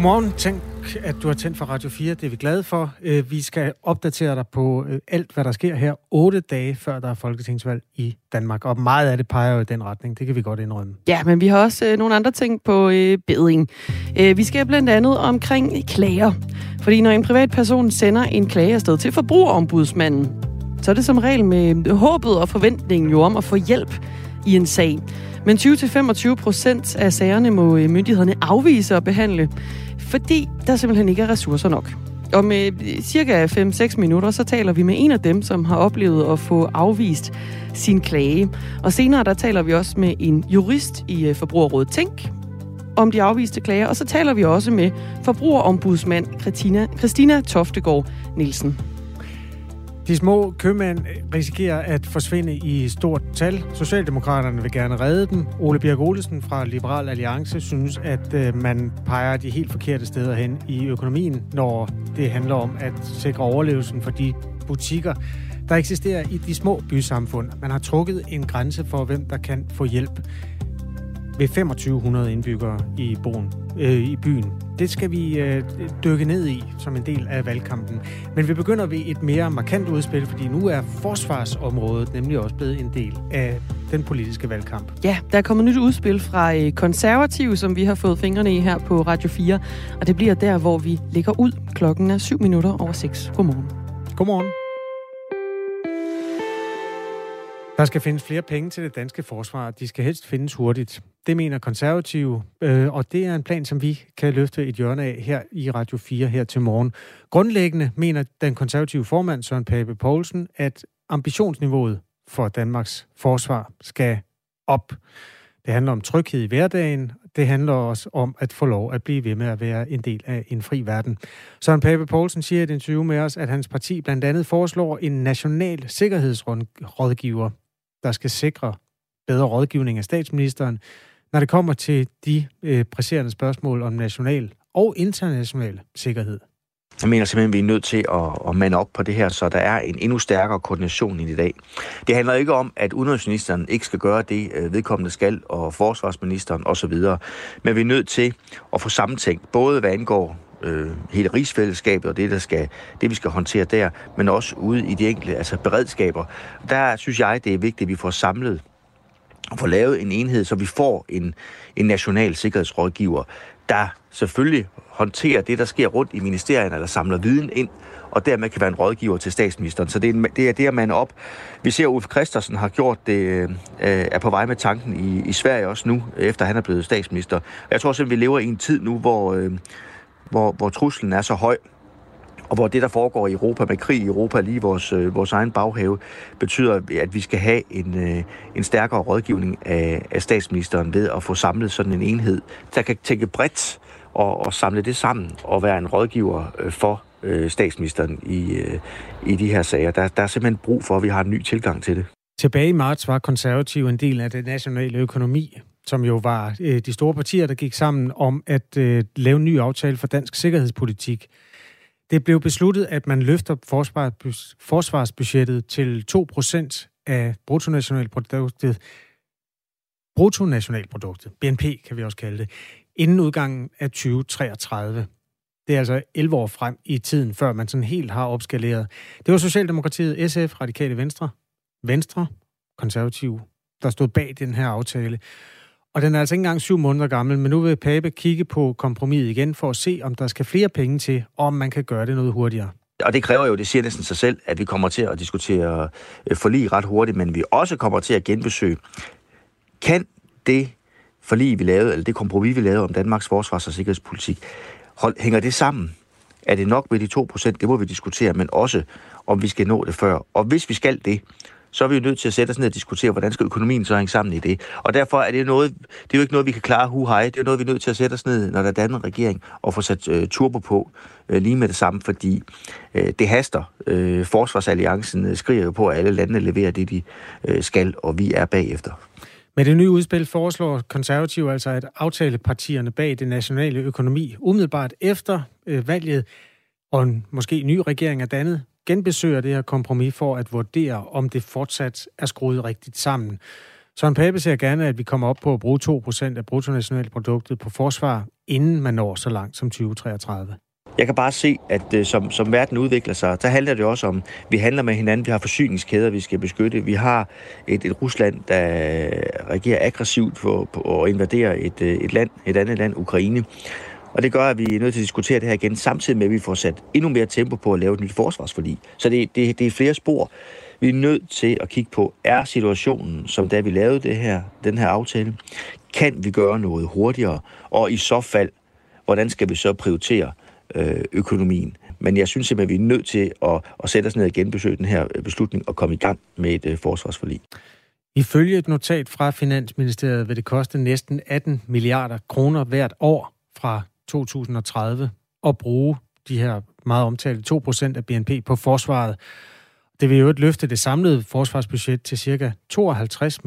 Godmorgen. Tænk, at du har tændt for Radio 4. Det er vi glade for. Øh, vi skal opdatere dig på øh, alt, hvad der sker her, otte dage før der er folketingsvalg i Danmark. Og meget af det peger jo i den retning. Det kan vi godt indrømme. Ja, men vi har også øh, nogle andre ting på beding. Vi skal blandt andet omkring klager. Fordi når en privatperson sender en klage afsted til forbrugerombudsmanden, så er det som regel med håbet og forventningen jo om at få hjælp i en sag. Men 20-25 procent af sagerne må myndighederne afvise at behandle, fordi der simpelthen ikke er ressourcer nok. Om øh, cirka 5-6 minutter, så taler vi med en af dem, som har oplevet at få afvist sin klage. Og senere, der taler vi også med en jurist i øh, Forbrugerrådet Tænk om de afviste klager. Og så taler vi også med forbrugerombudsmand Christina, Christina Toftegård Nielsen. De små købmænd risikerer at forsvinde i stort tal. Socialdemokraterne vil gerne redde dem. Ole Bjerg Olesen fra Liberal Alliance synes, at øh, man peger de helt forkerte steder hen i økonomien, når det handler om at sikre overlevelsen for de butikker, der eksisterer i de små bysamfund. Man har trukket en grænse for, hvem der kan få hjælp ved 2500 indbyggere i, boen, øh, i byen. Det skal vi øh, dykke ned i som en del af valgkampen. Men vi begynder ved et mere markant udspil, fordi nu er forsvarsområdet nemlig også blevet en del af den politiske valgkamp. Ja, der er kommet nyt udspil fra øh, konservative, som vi har fået fingrene i her på Radio 4. Og det bliver der, hvor vi ligger ud. Klokken er 7 minutter over 6. Godmorgen. Godmorgen. Der skal findes flere penge til det danske forsvar. De skal helst findes hurtigt. Det mener konservative, øh, og det er en plan, som vi kan løfte et hjørne af her i Radio 4 her til morgen. Grundlæggende mener den konservative formand Søren Pape Poulsen, at ambitionsniveauet for Danmarks forsvar skal op. Det handler om tryghed i hverdagen. Det handler også om at få lov at blive ved med at være en del af en fri verden. Søren Pape Poulsen siger i et interview med os, at hans parti blandt andet foreslår en national sikkerhedsrådgiver, der skal sikre bedre rådgivning af statsministeren, når det kommer til de øh, presserende spørgsmål om national og international sikkerhed. Jeg mener simpelthen, at vi er nødt til at, at mande op på det her, så der er en endnu stærkere koordination end i dag. Det handler ikke om, at udenrigsministeren ikke skal gøre det, øh, vedkommende skal, og forsvarsministeren osv. Men vi er nødt til at få sammentænkt, både hvad angår øh, hele rigsfællesskabet og det, der skal, det, vi skal håndtere der, men også ude i de enkelte altså beredskaber. Der synes jeg, det er vigtigt, at vi får samlet og får lavet en enhed, så vi får en, en national sikkerhedsrådgiver, der selvfølgelig håndterer det, der sker rundt i ministerierne, eller samler viden ind, og dermed kan være en rådgiver til statsministeren. Så det er, det er det, man op. Vi ser, at Ulf Christensen har gjort det, øh, er på vej med tanken i, i Sverige også nu, efter han er blevet statsminister. Jeg tror simpelthen, vi lever i en tid nu, hvor, øh, hvor, hvor truslen er så høj, og hvor det, der foregår i Europa med krig i Europa, lige vores, øh, vores egen baghave, betyder, at vi skal have en, øh, en stærkere rådgivning af, af statsministeren ved at få samlet sådan en enhed, der kan tænke bredt og, og samle det sammen og være en rådgiver øh, for øh, statsministeren i, øh, i de her sager. Der, der er simpelthen brug for, at vi har en ny tilgang til det. Tilbage i marts var konservativ en del af det nationale økonomi, som jo var øh, de store partier, der gik sammen om at øh, lave en ny aftale for dansk sikkerhedspolitik. Det blev besluttet, at man løfter forsvarsbudgettet til 2% af bruttonationalproduktet, bruttonationalproduktet, BNP kan vi også kalde det, inden udgangen af 2033. Det er altså 11 år frem i tiden, før man sådan helt har opskaleret. Det var Socialdemokratiet, SF, Radikale Venstre, Venstre, Konservative, der stod bag den her aftale. Og den er altså ikke engang syv måneder gammel, men nu vil Pape kigge på kompromiset igen for at se, om der skal flere penge til, og om man kan gøre det noget hurtigere. Og det kræver jo, det siger næsten sig selv, at vi kommer til at diskutere øh, forlig ret hurtigt, men vi også kommer til at genbesøge, kan det forlig, vi lavede, eller det kompromis, vi lavede om Danmarks forsvars- og sikkerhedspolitik, hold, hænger det sammen? Er det nok med de 2 procent? Det må vi diskutere, men også om vi skal nå det før. Og hvis vi skal det, så er vi jo nødt til at sætte os ned og diskutere, hvordan skal økonomien så hænge sammen i det. Og derfor er det noget, det er jo ikke noget, vi kan klare hu hej. Det er noget, vi er nødt til at sætte os ned, når der er dannet regering, og få sat øh, turbo på øh, lige med det samme, fordi øh, det haster. Øh, Forsvarsalliancen uh, skriger jo på, at alle landene leverer det, de øh, skal, og vi er bagefter. Med det nye udspil foreslår konservative altså, at aftalepartierne bag det nationale økonomi umiddelbart efter øh, valget og en måske ny regering er dannet, genbesøger det her kompromis for at vurdere, om det fortsat er skruet rigtigt sammen. Søren Pape ser gerne, at vi kommer op på at bruge 2% af bruttonationalproduktet på forsvar, inden man når så langt som 2033. Jeg kan bare se, at øh, som, som verden udvikler sig, så handler det også om, vi handler med hinanden, vi har forsyningskæder, vi skal beskytte. Vi har et, et Rusland, der reagerer aggressivt på, på at invadere et, øh, et land, et andet land, Ukraine. Og det gør, at vi er nødt til at diskutere det her igen, samtidig med, at vi får sat endnu mere tempo på at lave et nyt forsvarsforlig. Så det, det, det er flere spor. Vi er nødt til at kigge på, er situationen, som da vi lavede det her, den her aftale, kan vi gøre noget hurtigere? Og i så fald, hvordan skal vi så prioritere øh, økonomien? Men jeg synes simpelthen, at vi er nødt til at, at sætte os ned og genbesøge den her øh, beslutning og komme i gang med et øh, forsvarsforlig. Ifølge et notat fra Finansministeriet vil det koste næsten 18 milliarder kroner hvert år fra 2030 at bruge de her meget omtalte 2% af BNP på forsvaret. Det vil jo et løfte det samlede forsvarsbudget til ca. 52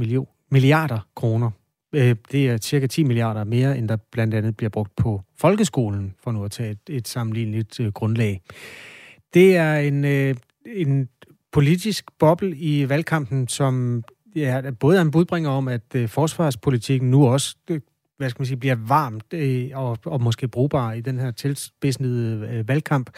milliarder kroner. Øh, det er cirka 10 milliarder mere, end der blandt andet bliver brugt på folkeskolen, for nu at tage et, et sammenligneligt øh, grundlag. Det er en, øh, en politisk boble i valgkampen, som ja, både er en budbringer om, at forsvarspolitikken nu også hvad skal man sige, bliver varmt øh, og, og måske brugbar i den her tilspidsende øh, valgkamp.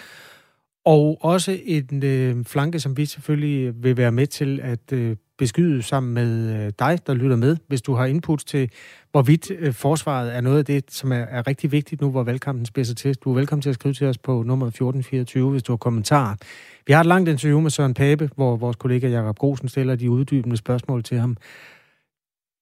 Og også en øh, flanke, som vi selvfølgelig øh, vil være med til at øh, beskyde sammen med øh, dig, der lytter med, hvis du har input til, hvorvidt øh, forsvaret er noget af det, som er, er rigtig vigtigt nu, hvor valgkampen spidser til. Du er velkommen til at skrive til os på nummer 1424, hvis du har kommentarer. Vi har et langt interview med Søren Pape, hvor vores kollega Jakob Grosen stiller de uddybende spørgsmål til ham.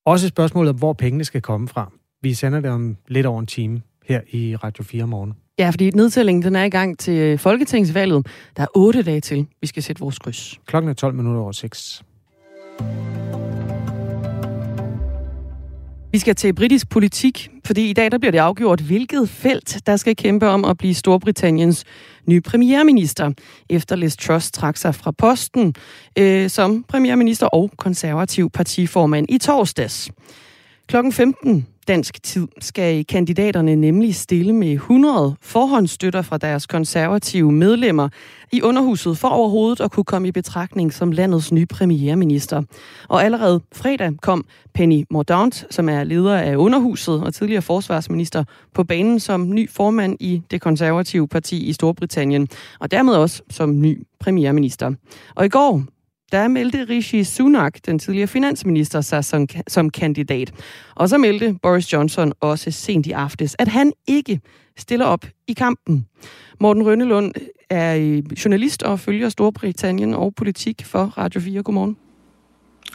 Også spørgsmålet om, hvor pengene skal komme fra. Vi sender det om lidt over en time her i Radio 4 morgen. Ja, fordi nedtællingen den er i gang til øh, Folketingsvalget. Der er otte dage til, vi skal sætte vores kryds. Klokken er 12 minutter over 6. Vi skal til britisk politik, fordi i dag der bliver det afgjort, hvilket felt, der skal kæmpe om at blive Storbritanniens nye premierminister, efter Liz Truss trak sig fra posten øh, som premierminister og konservativ partiformand i torsdags. Klokken 15 dansk tid skal kandidaterne nemlig stille med 100 forhåndsstøtter fra deres konservative medlemmer i underhuset for overhovedet at kunne komme i betragtning som landets nye premierminister. Og allerede fredag kom Penny Mordaunt, som er leder af underhuset og tidligere forsvarsminister, på banen som ny formand i det konservative parti i Storbritannien, og dermed også som ny premierminister. Og i går, der meldte Rishi Sunak, den tidligere finansminister, sig som, som kandidat. Og så meldte Boris Johnson også sent i aftes, at han ikke stiller op i kampen. Morten Rønnelund er journalist og følger Storbritannien og politik for Radio 4. Godmorgen.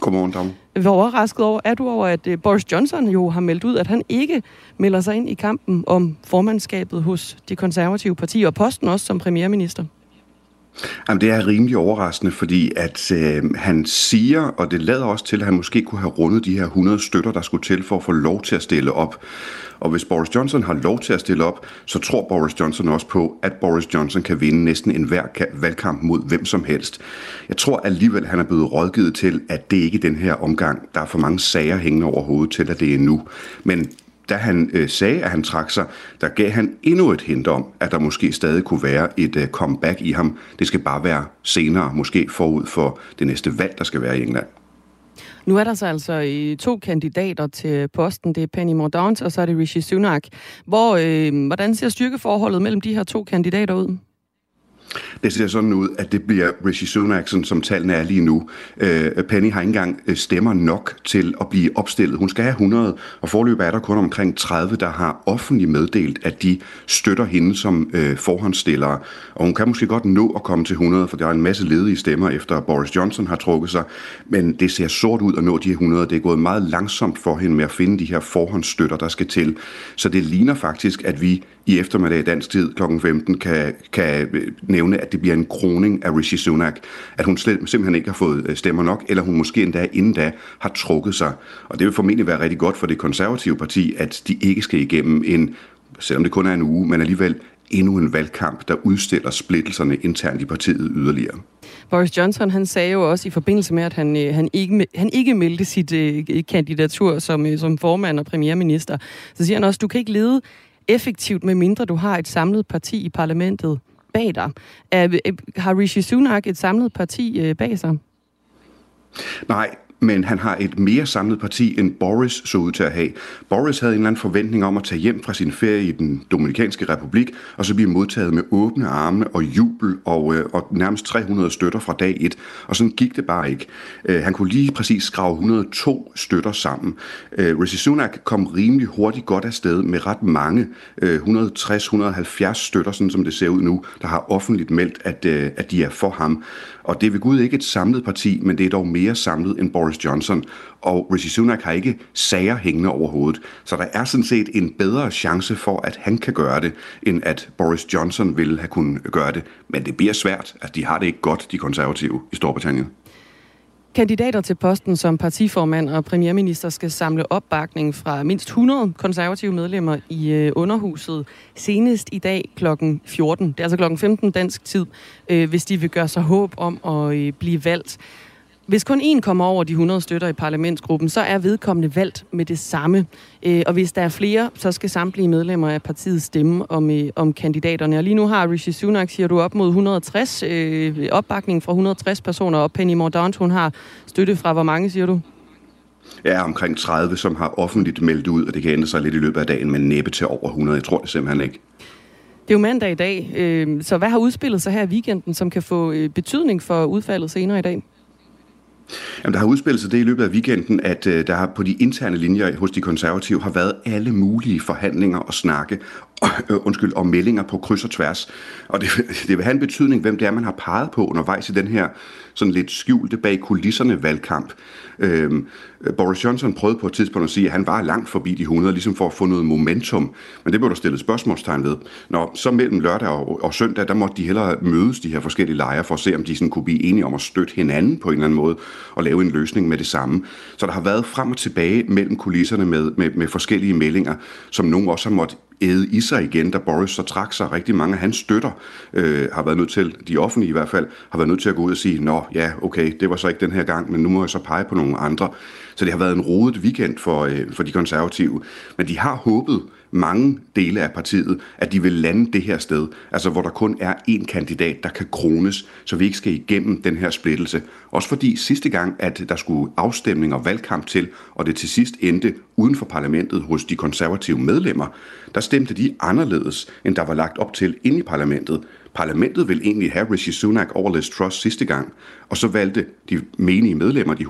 Godmorgen, Dam. Hvor overrasket over er du over, at øh, Boris Johnson jo har meldt ud, at han ikke melder sig ind i kampen om formandskabet hos de konservative partier og posten også som premierminister? Jamen, det er rimelig overraskende, fordi at øh, han siger, og det lader også til, at han måske kunne have rundet de her 100 støtter, der skulle til for at få lov til at stille op. Og hvis Boris Johnson har lov til at stille op, så tror Boris Johnson også på, at Boris Johnson kan vinde næsten enhver valgkamp mod hvem som helst. Jeg tror alligevel, han er blevet rådgivet til, at det ikke er den her omgang. Der er for mange sager hængende over hovedet til, at det er nu. Men da han øh, sagde, at han trak sig, der gav han endnu et hint om, at der måske stadig kunne være et øh, comeback i ham. Det skal bare være senere, måske forud for det næste valg, der skal være i England. Nu er der så altså øh, to kandidater til posten. Det er Penny Mordaunt, og så er det Rishi Sunak. Hvor, øh, hvordan ser styrkeforholdet mellem de her to kandidater ud? Det ser sådan ud, at det bliver Rishi Sunak, som tallene er lige nu. Øh, Penny har ikke engang øh, stemmer nok til at blive opstillet. Hun skal have 100, og forløbet er der kun omkring 30, der har offentligt meddelt, at de støtter hende som øh, forhåndsstillere. Og hun kan måske godt nå at komme til 100, for der er en masse ledige stemmer, efter Boris Johnson har trukket sig. Men det ser sort ud at nå de 100. Det er gået meget langsomt for hende med at finde de her forhåndsstøtter, der skal til. Så det ligner faktisk, at vi i eftermiddag dansk tid kl. 15 kan, kan øh, nævne, at det bliver en kroning af Rishi Sunak. At hun slet, simpelthen ikke har fået øh, stemmer nok, eller hun måske endda inden da har trukket sig. Og det vil formentlig være rigtig godt for det konservative parti, at de ikke skal igennem en, selvom det kun er en uge, men alligevel endnu en valgkamp, der udstiller splittelserne internt i partiet yderligere. Boris Johnson han sagde jo også i forbindelse med, at han, øh, han, ikke, han ikke meldte sit øh, kandidatur som, som formand og premierminister, så siger han også, du kan ikke lede effektivt, med mindre du har et samlet parti i parlamentet bag dig. Er, har Rishi Sunak et samlet parti øh, bag sig? Nej, men han har et mere samlet parti, end Boris så ud til at have. Boris havde en eller anden forventning om at tage hjem fra sin ferie i den Dominikanske Republik, og så blive modtaget med åbne arme og jubel og, øh, og nærmest 300 støtter fra dag 1. Og sådan gik det bare ikke. Øh, han kunne lige præcis skrave 102 støtter sammen. Øh, Rishi Sunak kom rimelig hurtigt godt afsted med ret mange, øh, 160-170 støtter, sådan som det ser ud nu, der har offentligt meldt, at, øh, at de er for ham. Og det er ved Gud ikke et samlet parti, men det er dog mere samlet end Boris Boris Johnson. Og Rishi Sunak har ikke sager hængende over hovedet. Så der er sådan set en bedre chance for, at han kan gøre det, end at Boris Johnson ville have kunnet gøre det. Men det bliver svært. at de har det ikke godt, de konservative i Storbritannien. Kandidater til posten som partiformand og premierminister skal samle opbakning fra mindst 100 konservative medlemmer i øh, underhuset senest i dag kl. 14. Det er altså kl. 15 dansk tid, øh, hvis de vil gøre sig håb om at øh, blive valgt. Hvis kun en kommer over de 100 støtter i parlamentsgruppen, så er vedkommende valgt med det samme. Øh, og hvis der er flere, så skal samtlige medlemmer af partiet stemme om, øh, om kandidaterne. Og lige nu har Rishi Sunak, siger du, op mod 160, øh, opbakning fra 160 personer, og Penny Mordaunt, hun har støtte fra hvor mange, siger du? Ja, omkring 30, som har offentligt meldt ud, og det kan ændre sig lidt i løbet af dagen, men næppe til over 100. Jeg tror det simpelthen ikke. Det er jo mandag i dag, så hvad har udspillet sig her i weekenden, som kan få betydning for udfaldet senere i dag? Jamen, der har udspillet sig det i løbet af weekenden, at øh, der har på de interne linjer hos de konservative har været alle mulige forhandlinger og snakke og, øh, undskyld, og meldinger på kryds og tværs. Og det, det vil have en betydning, hvem det er, man har peget på undervejs i den her sådan lidt skjulte bag kulisserne valgkamp. Øhm, Boris Johnson prøvede på et tidspunkt at sige, at han var langt forbi de 100, ligesom for at få noget momentum. Men det blev der stillet spørgsmålstegn ved. Når så mellem lørdag og, og søndag, der måtte de hellere mødes, de her forskellige lejre, for at se, om de sådan kunne blive enige om at støtte hinanden på en eller anden måde, og lave en løsning med det samme. Så der har været frem og tilbage mellem kulisserne med, med, med forskellige meldinger, som nogen også har måttet æde i sig igen, da Boris så trak sig. Rigtig mange af hans støtter øh, har været nødt til, de offentlige i hvert fald, har været nødt til at gå ud og sige, nå ja, okay, det var så ikke den her gang, men nu må jeg så pege på nogle andre. Så det har været en rodet weekend for, øh, for de konservative. Men de har håbet, mange dele af partiet, at de vil lande det her sted, altså hvor der kun er én kandidat, der kan krones, så vi ikke skal igennem den her splittelse. Også fordi sidste gang, at der skulle afstemning og valgkamp til, og det til sidst endte uden for parlamentet hos de konservative medlemmer, der stemte de anderledes, end der var lagt op til ind i parlamentet. Parlamentet vil egentlig have Rishi Sunak over Liz Truss sidste gang, og så valgte de menige medlemmer, de 180.000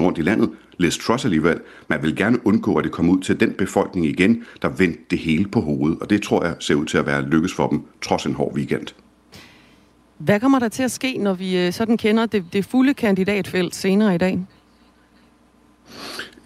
rundt i landet, Liz Truss alligevel. Man vil gerne undgå, at det kommer ud til den befolkning igen, der vendte det hele på hovedet, og det tror jeg ser ud til at være lykkes for dem, trods en hård weekend. Hvad kommer der til at ske, når vi øh, sådan kender det, det fulde kandidatfelt senere i dag?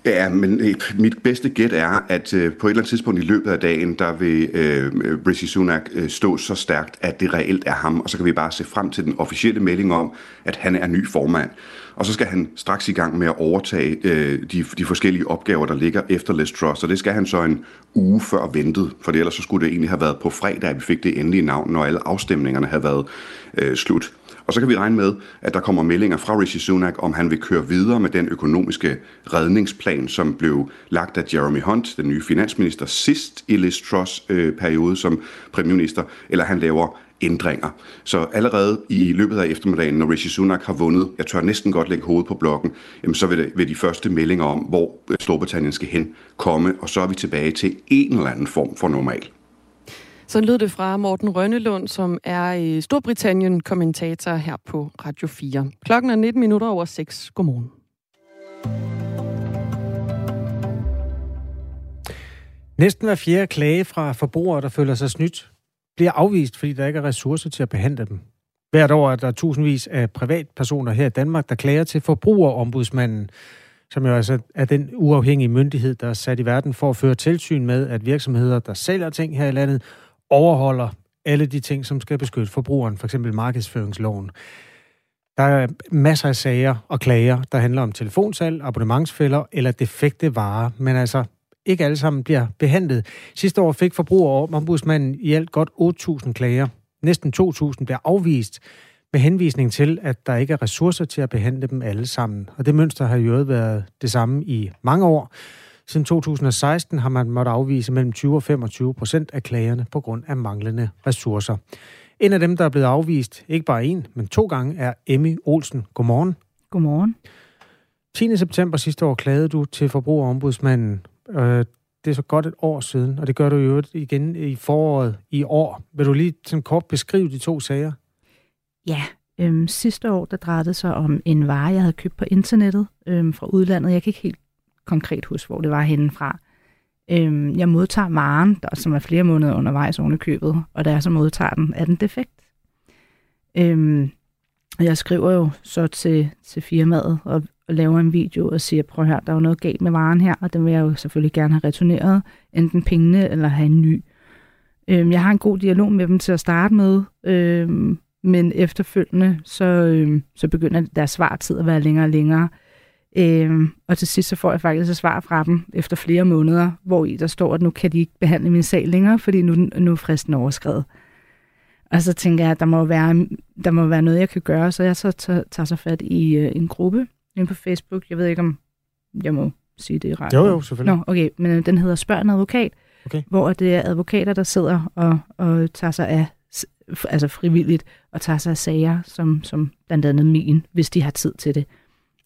Ja, men øh, mit bedste gæt er, at øh, på et eller andet tidspunkt i løbet af dagen, der vil øh, Rishi Sunak øh, stå så stærkt, at det reelt er ham, og så kan vi bare se frem til den officielle melding om, at han er ny formand. Og så skal han straks i gang med at overtage øh, de, de forskellige opgaver, der ligger efter Liz Truss, og det skal han så en uge før ventet, for ellers så skulle det egentlig have været på fredag, at vi fik det endelige navn, når alle afstemningerne havde været øh, slut. Og så kan vi regne med, at der kommer meldinger fra Rishi Sunak, om han vil køre videre med den økonomiske redningsplan, som blev lagt af Jeremy Hunt, den nye finansminister, sidst i Liz Truss øh, periode som premierminister, eller han laver ændringer. Så allerede i løbet af eftermiddagen, når Rishi Sunak har vundet, jeg tør næsten godt lægge hovedet på blokken, jamen så vil, det, vil de første meldinger om, hvor øh, Storbritannien skal hen, komme, og så er vi tilbage til en eller anden form for normal. Så lød det fra Morten Rønnelund, som er i Storbritannien-kommentator her på Radio 4. Klokken er 19 minutter over 6. Godmorgen. Næsten hver fjerde klage fra forbrugere, der føler sig snydt, bliver afvist, fordi der ikke er ressourcer til at behandle dem. Hvert år er der tusindvis af privatpersoner her i Danmark, der klager til forbrugerombudsmanden, som jo altså er den uafhængige myndighed, der er sat i verden for at føre tilsyn med, at virksomheder, der sælger ting her i landet, overholder alle de ting, som skal beskytte forbrugeren, f.eks. For markedsføringsloven. Der er masser af sager og klager, der handler om telefonsalg, abonnementsfælder eller defekte varer, men altså ikke alle sammen bliver behandlet. Sidste år fik forbrugerombudsmanden i alt godt 8.000 klager. Næsten 2.000 bliver afvist med henvisning til, at der ikke er ressourcer til at behandle dem alle sammen. Og det mønster har jo været det samme i mange år. Siden 2016 har man måttet afvise mellem 20 og 25 procent af klagerne på grund af manglende ressourcer. En af dem, der er blevet afvist, ikke bare en, men to gange, er Emmy Olsen. Godmorgen. Godmorgen. 10. september sidste år klagede du til forbrugerombudsmanden. Øh, det er så godt et år siden, og det gør du jo igen i foråret i år. Vil du lige sådan kort beskrive de to sager? Ja, øhm, sidste år der drejede det sig om en vare, jeg havde købt på internettet øhm, fra udlandet. Jeg kan ikke helt konkret huske, hvor det var henne fra. Øhm, jeg modtager varen, der, som er flere måneder undervejs oven købet, og da jeg så modtager den, er den defekt. Øhm, jeg skriver jo så til, til firmaet og, og laver en video og siger, prøv her, der er jo noget galt med varen her, og den vil jeg jo selvfølgelig gerne have returneret, enten pengene eller have en ny. Øhm, jeg har en god dialog med dem til at starte med, øhm, men efterfølgende, så, øhm, så begynder deres svartid at være længere og længere. Øhm, og til sidst så får jeg faktisk et svar fra dem efter flere måneder, hvor i der står, at nu kan de ikke behandle min sag længere, fordi nu, nu er fristen overskrevet. Og så tænker jeg, at der må være, der må være noget, jeg kan gøre, så jeg så tager, tager så fat i øh, en gruppe inde på Facebook. Jeg ved ikke, om jeg må sige det i radioen. Jo, jo, selvfølgelig. Nå, okay, men øh, den hedder Spørg en advokat, okay. hvor det er advokater, der sidder og, og tager sig af, altså frivilligt, og tager sig af sager, som, som blandt andet min, hvis de har tid til det.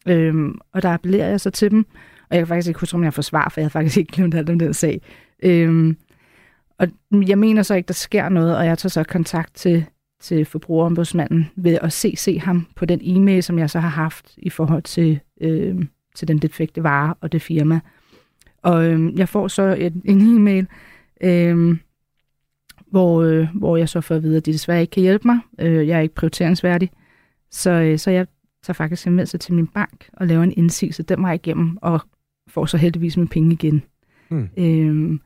Øhm, og der appellerer jeg så til dem, og jeg kan faktisk ikke huske, om jeg får svar, for jeg har faktisk ikke glemt alt om den sag. Øhm, og jeg mener så ikke, der sker noget, og jeg tager så kontakt til, til forbrugerombudsmanden ved at se, ham på den e-mail, som jeg så har haft i forhold til, øhm, til den defekte vare og det firma. Og øhm, jeg får så et, en e-mail, øhm, hvor, øh, hvor jeg så får at vide, at de desværre ikke kan hjælpe mig. Øh, jeg er ikke prioriteringsværdig. Så, øh, så jeg tager faktisk henvendelse til min bank og laver en indsigelse den vej igennem, og får så heldigvis mine penge igen. Hmm. Øh,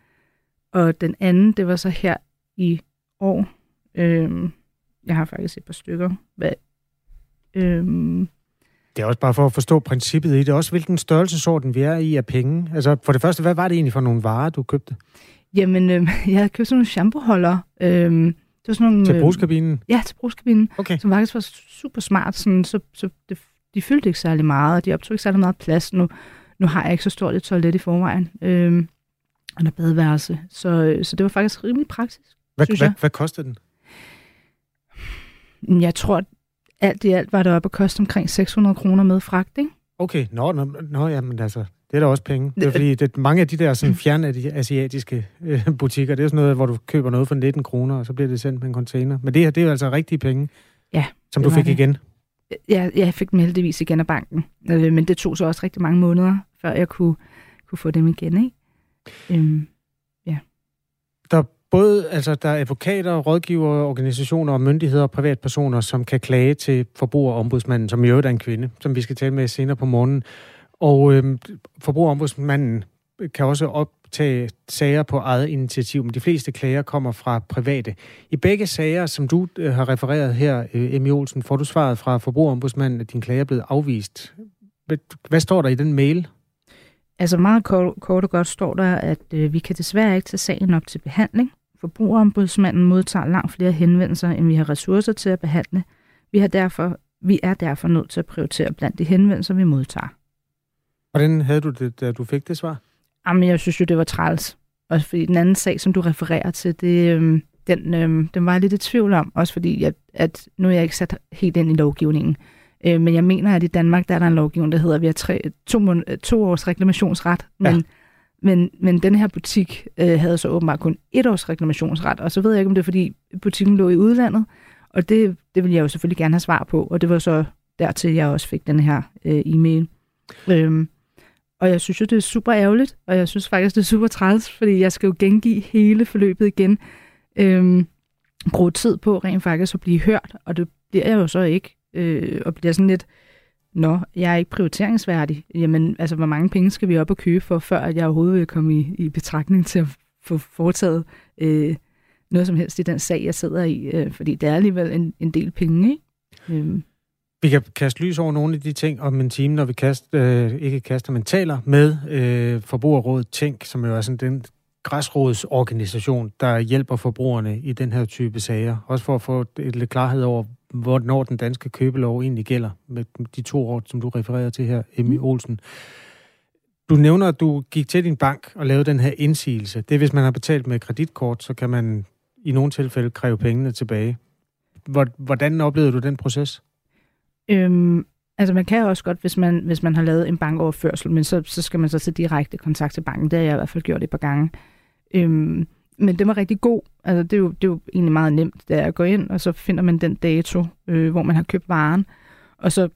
og den anden, det var så her i år. Øhm, jeg har faktisk et par stykker. Hvad, øhm, det er også bare for at forstå princippet i det. Også hvilken størrelsesorden vi er i af penge. Altså for det første, hvad var det egentlig for nogle varer, du købte? Jamen, øh, jeg havde købt sådan nogle shampooholder. Øh, var sådan nogle, til brugskabinen? Øh, ja, til brugskabinen. Okay. Som faktisk var super smart. Sådan, så, så det, de fyldte ikke særlig meget, og de optog ikke særlig meget plads. Nu, nu har jeg ikke så stort et toilet i forvejen. Øh, og der badeværelse. Så, så det var faktisk rimelig praktisk, hvad, synes hvad, jeg. Hvad kostede den? Jeg tror, alt i alt var det op at koste omkring 600 kroner med fragt, ikke? Okay, nå, nå, nå ja, men altså, det er da også penge. Det er fordi, det, mange af de der sådan, fjerne de asiatiske øh, butikker, det er sådan noget, hvor du køber noget for 19 kroner, og så bliver det sendt med en container. Men det her, det er jo altså rigtige penge, ja, som du fik det. igen. Ja, jeg fik dem heldigvis igen af banken. Øh, men det tog så også rigtig mange måneder, før jeg kunne, kunne få dem igen, ikke? Øhm, ja. Der er både altså, der er advokater, rådgivere, organisationer og myndigheder og privatpersoner, som kan klage til forbrugerombudsmanden, som i øvrigt er en kvinde, som vi skal tale med senere på morgenen. Og øh, forbrugerombudsmanden kan også optage sager på eget initiativ, men de fleste klager kommer fra private. I begge sager, som du øh, har refereret her, øh, Emil Olsen, får du svaret fra forbrugerombudsmanden, at din klage er blevet afvist. Hvad står der i den mail? Altså meget kort, kort og godt står der, at øh, vi kan desværre ikke tage sagen op til behandling. Forbrugerombudsmanden modtager langt flere henvendelser, end vi har ressourcer til at behandle. Vi, har derfor, vi er derfor nødt til at prioritere blandt de henvendelser, vi modtager. Hvordan havde du det, da du fik det svar? Jamen, jeg synes jo, det var træls. Også fordi den anden sag, som du refererer til, det, øhm, den, øhm, den var jeg lidt i tvivl om. Også fordi, at, at nu er jeg ikke sat helt ind i lovgivningen. Øh, men jeg mener, at i Danmark, der er der en lovgivning, der hedder, at vi har tre, to, to års reklamationsret. Men, ja. men, men den her butik øh, havde så åbenbart kun et års reklamationsret. Og så ved jeg ikke, om det er, fordi butikken lå i udlandet. Og det, det vil jeg jo selvfølgelig gerne have svar på. Og det var så dertil, jeg også fik den her øh, e-mail. Øhm, og jeg synes jo, det er super ærgerligt, og jeg synes faktisk, det er super træls, fordi jeg skal jo gengive hele forløbet igen. Øhm, bruge tid på rent faktisk at blive hørt, og det bliver jeg jo så ikke øh, og bliver sådan lidt, nå, jeg er ikke prioriteringsværdig. Jamen, altså, hvor mange penge skal vi op og købe for, før at jeg overhovedet vil komme i, i betragtning til at få foretaget øh, noget som helst i den sag, jeg sidder i, øh, fordi det er alligevel en, en del penge, ikke? Øh. Vi kan kaste lys over nogle af de ting om en time, når vi kaster, øh, ikke kaster, men taler med øh, Forbrugerrådet Tænk, som jo er sådan den græsrodsorganisation, der hjælper forbrugerne i den her type sager. Også for at få lidt klarhed over, hvornår den danske købelov egentlig gælder, med de to år, som du refererer til her, Emmy mm. Olsen. Du nævner, at du gik til din bank og lavede den her indsigelse. Det er, hvis man har betalt med kreditkort, så kan man i nogle tilfælde kræve pengene tilbage. Hvordan oplevede du den proces? Øhm, Altså man kan også godt, hvis man, hvis man har lavet en bankoverførsel, men så, så skal man så tage direkte kontakt til banken. Det har jeg i hvert fald gjort et par gange. Øhm, men det var rigtig god. Altså det er, jo, det er jo egentlig meget nemt, det er at gå ind, og så finder man den dato, øh, hvor man har købt varen, og så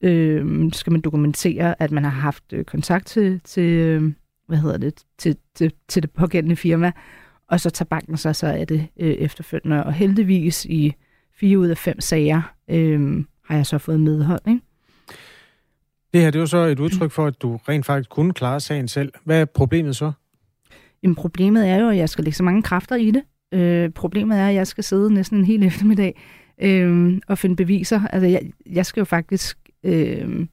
øh, skal man dokumentere, at man har haft øh, kontakt til, til øh, hvad hedder det, til, til, til det pågældende firma, og så tager banken sig så af det øh, efterfølgende. Og heldigvis i fire ud af fem sager øh, har jeg så fået medhold. Ikke? Det her det er jo så et udtryk for, at du rent faktisk kunne klare sagen selv. Hvad er problemet så? Jamen, problemet er jo, at jeg skal lægge så mange kræfter i det. Øh, problemet er, at jeg skal sidde næsten en hel eftermiddag øh, og finde beviser. Altså, jeg, jeg skal jo faktisk... Øh,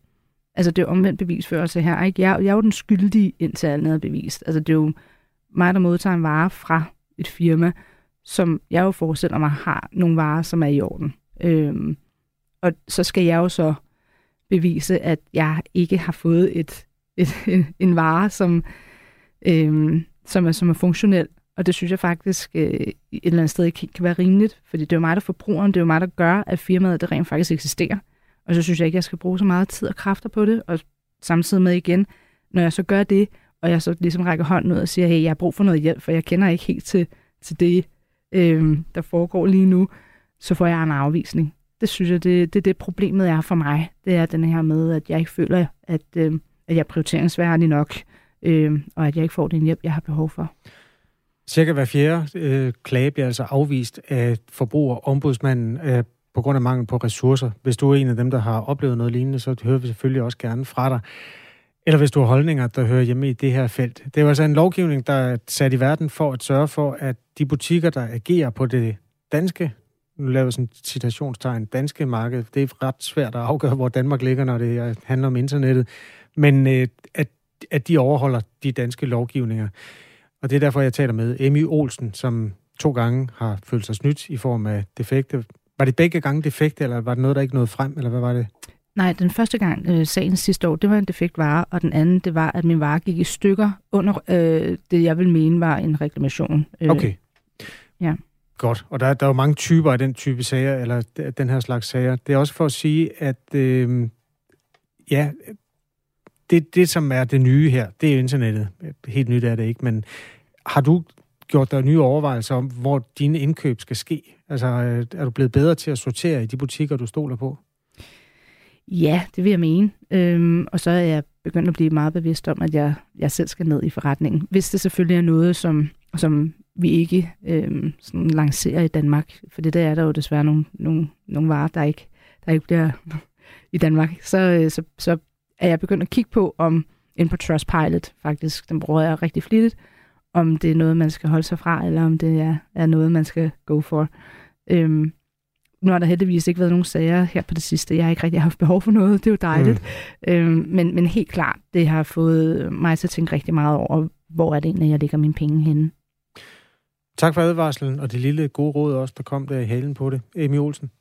altså, det er omvendt bevisførelse her. Ikke? Jeg, jeg er jo den skyldige, indtil alt er bevist. Altså, det er jo mig, der modtager en vare fra et firma, som jeg jo forestiller mig har nogle varer, som er i orden. Øh, og så skal jeg jo så bevise, at jeg ikke har fået et, et, en, en vare, som, øhm, som, er, som er funktionel. Og det synes jeg faktisk øh, et eller andet sted ikke kan være rimeligt, fordi det er jo mig, der forbrugeren, det er jo mig, der gør, at firmaet det rent faktisk eksisterer. Og så synes jeg ikke, at jeg skal bruge så meget tid og kræfter på det, og samtidig med igen, når jeg så gør det, og jeg så ligesom rækker hånden ud og siger, hey, jeg har brug for noget hjælp, for jeg kender ikke helt til, til det, øh, der foregår lige nu, så får jeg en afvisning. Det synes jeg, det, det det problemet er for mig. Det er den her med, at jeg ikke føler, at, øh, at jeg er prioriteringsværdig nok, øh, og at jeg ikke får den hjælp, jeg har behov for. Cirka hver fjerde øh, klage bliver altså afvist af forbrugerombudsmanden øh, på grund af mangel på ressourcer. Hvis du er en af dem, der har oplevet noget lignende, så hører vi selvfølgelig også gerne fra dig. Eller hvis du har holdninger, der hører hjemme i det her felt. Det er altså en lovgivning, der er sat i verden for at sørge for, at de butikker, der agerer på det danske nu laver sådan et citationstegn, danske marked. Det er ret svært at afgøre, hvor Danmark ligger, når det handler om internettet. Men øh, at, at de overholder de danske lovgivninger. Og det er derfor, jeg taler med Emmy Olsen, som to gange har følt sig snydt i form af defekte. Var det begge gange defekte, eller var det noget, der ikke nåede frem, eller hvad var det? Nej, den første gang, øh, sagen sidste år, det var en defekt vare, og den anden, det var, at min vare gik i stykker under øh, det, jeg vil mene var en reklamation. Øh, okay. Ja. Godt, og der, der er jo mange typer af den type sager, eller den her slags sager. Det er også for at sige, at øh, ja, det, det som er det nye her, det er internettet. Helt nyt er det ikke, men har du gjort dig nye overvejelser om, hvor dine indkøb skal ske? Altså, øh, er du blevet bedre til at sortere i de butikker, du stoler på? Ja, det vil jeg mene. Øhm, og så er jeg begyndt at blive meget bevidst om, at jeg, jeg selv skal ned i forretningen. Hvis det selvfølgelig er noget, som, som vi ikke øh, sådan lancerer i Danmark, for det der er der jo desværre nogle, nogle, nogle varer, der ikke, der ikke bliver i Danmark, så, øh, så, så er jeg begyndt at kigge på, om ind på Trustpilot faktisk, den bruger jeg rigtig flittigt, om det er noget, man skal holde sig fra, eller om det er, er noget, man skal go for. Øhm, nu har der heldigvis ikke været nogen sager her på det sidste. Jeg har ikke rigtig haft behov for noget. Det er jo dejligt. Mm. Øhm, men, men helt klart, det har fået mig til at tænke rigtig meget over, hvor er det egentlig, jeg lægger mine penge henne. Tak for advarslen, og det lille gode råd også, der kom der i halen på det. Emi Olsen.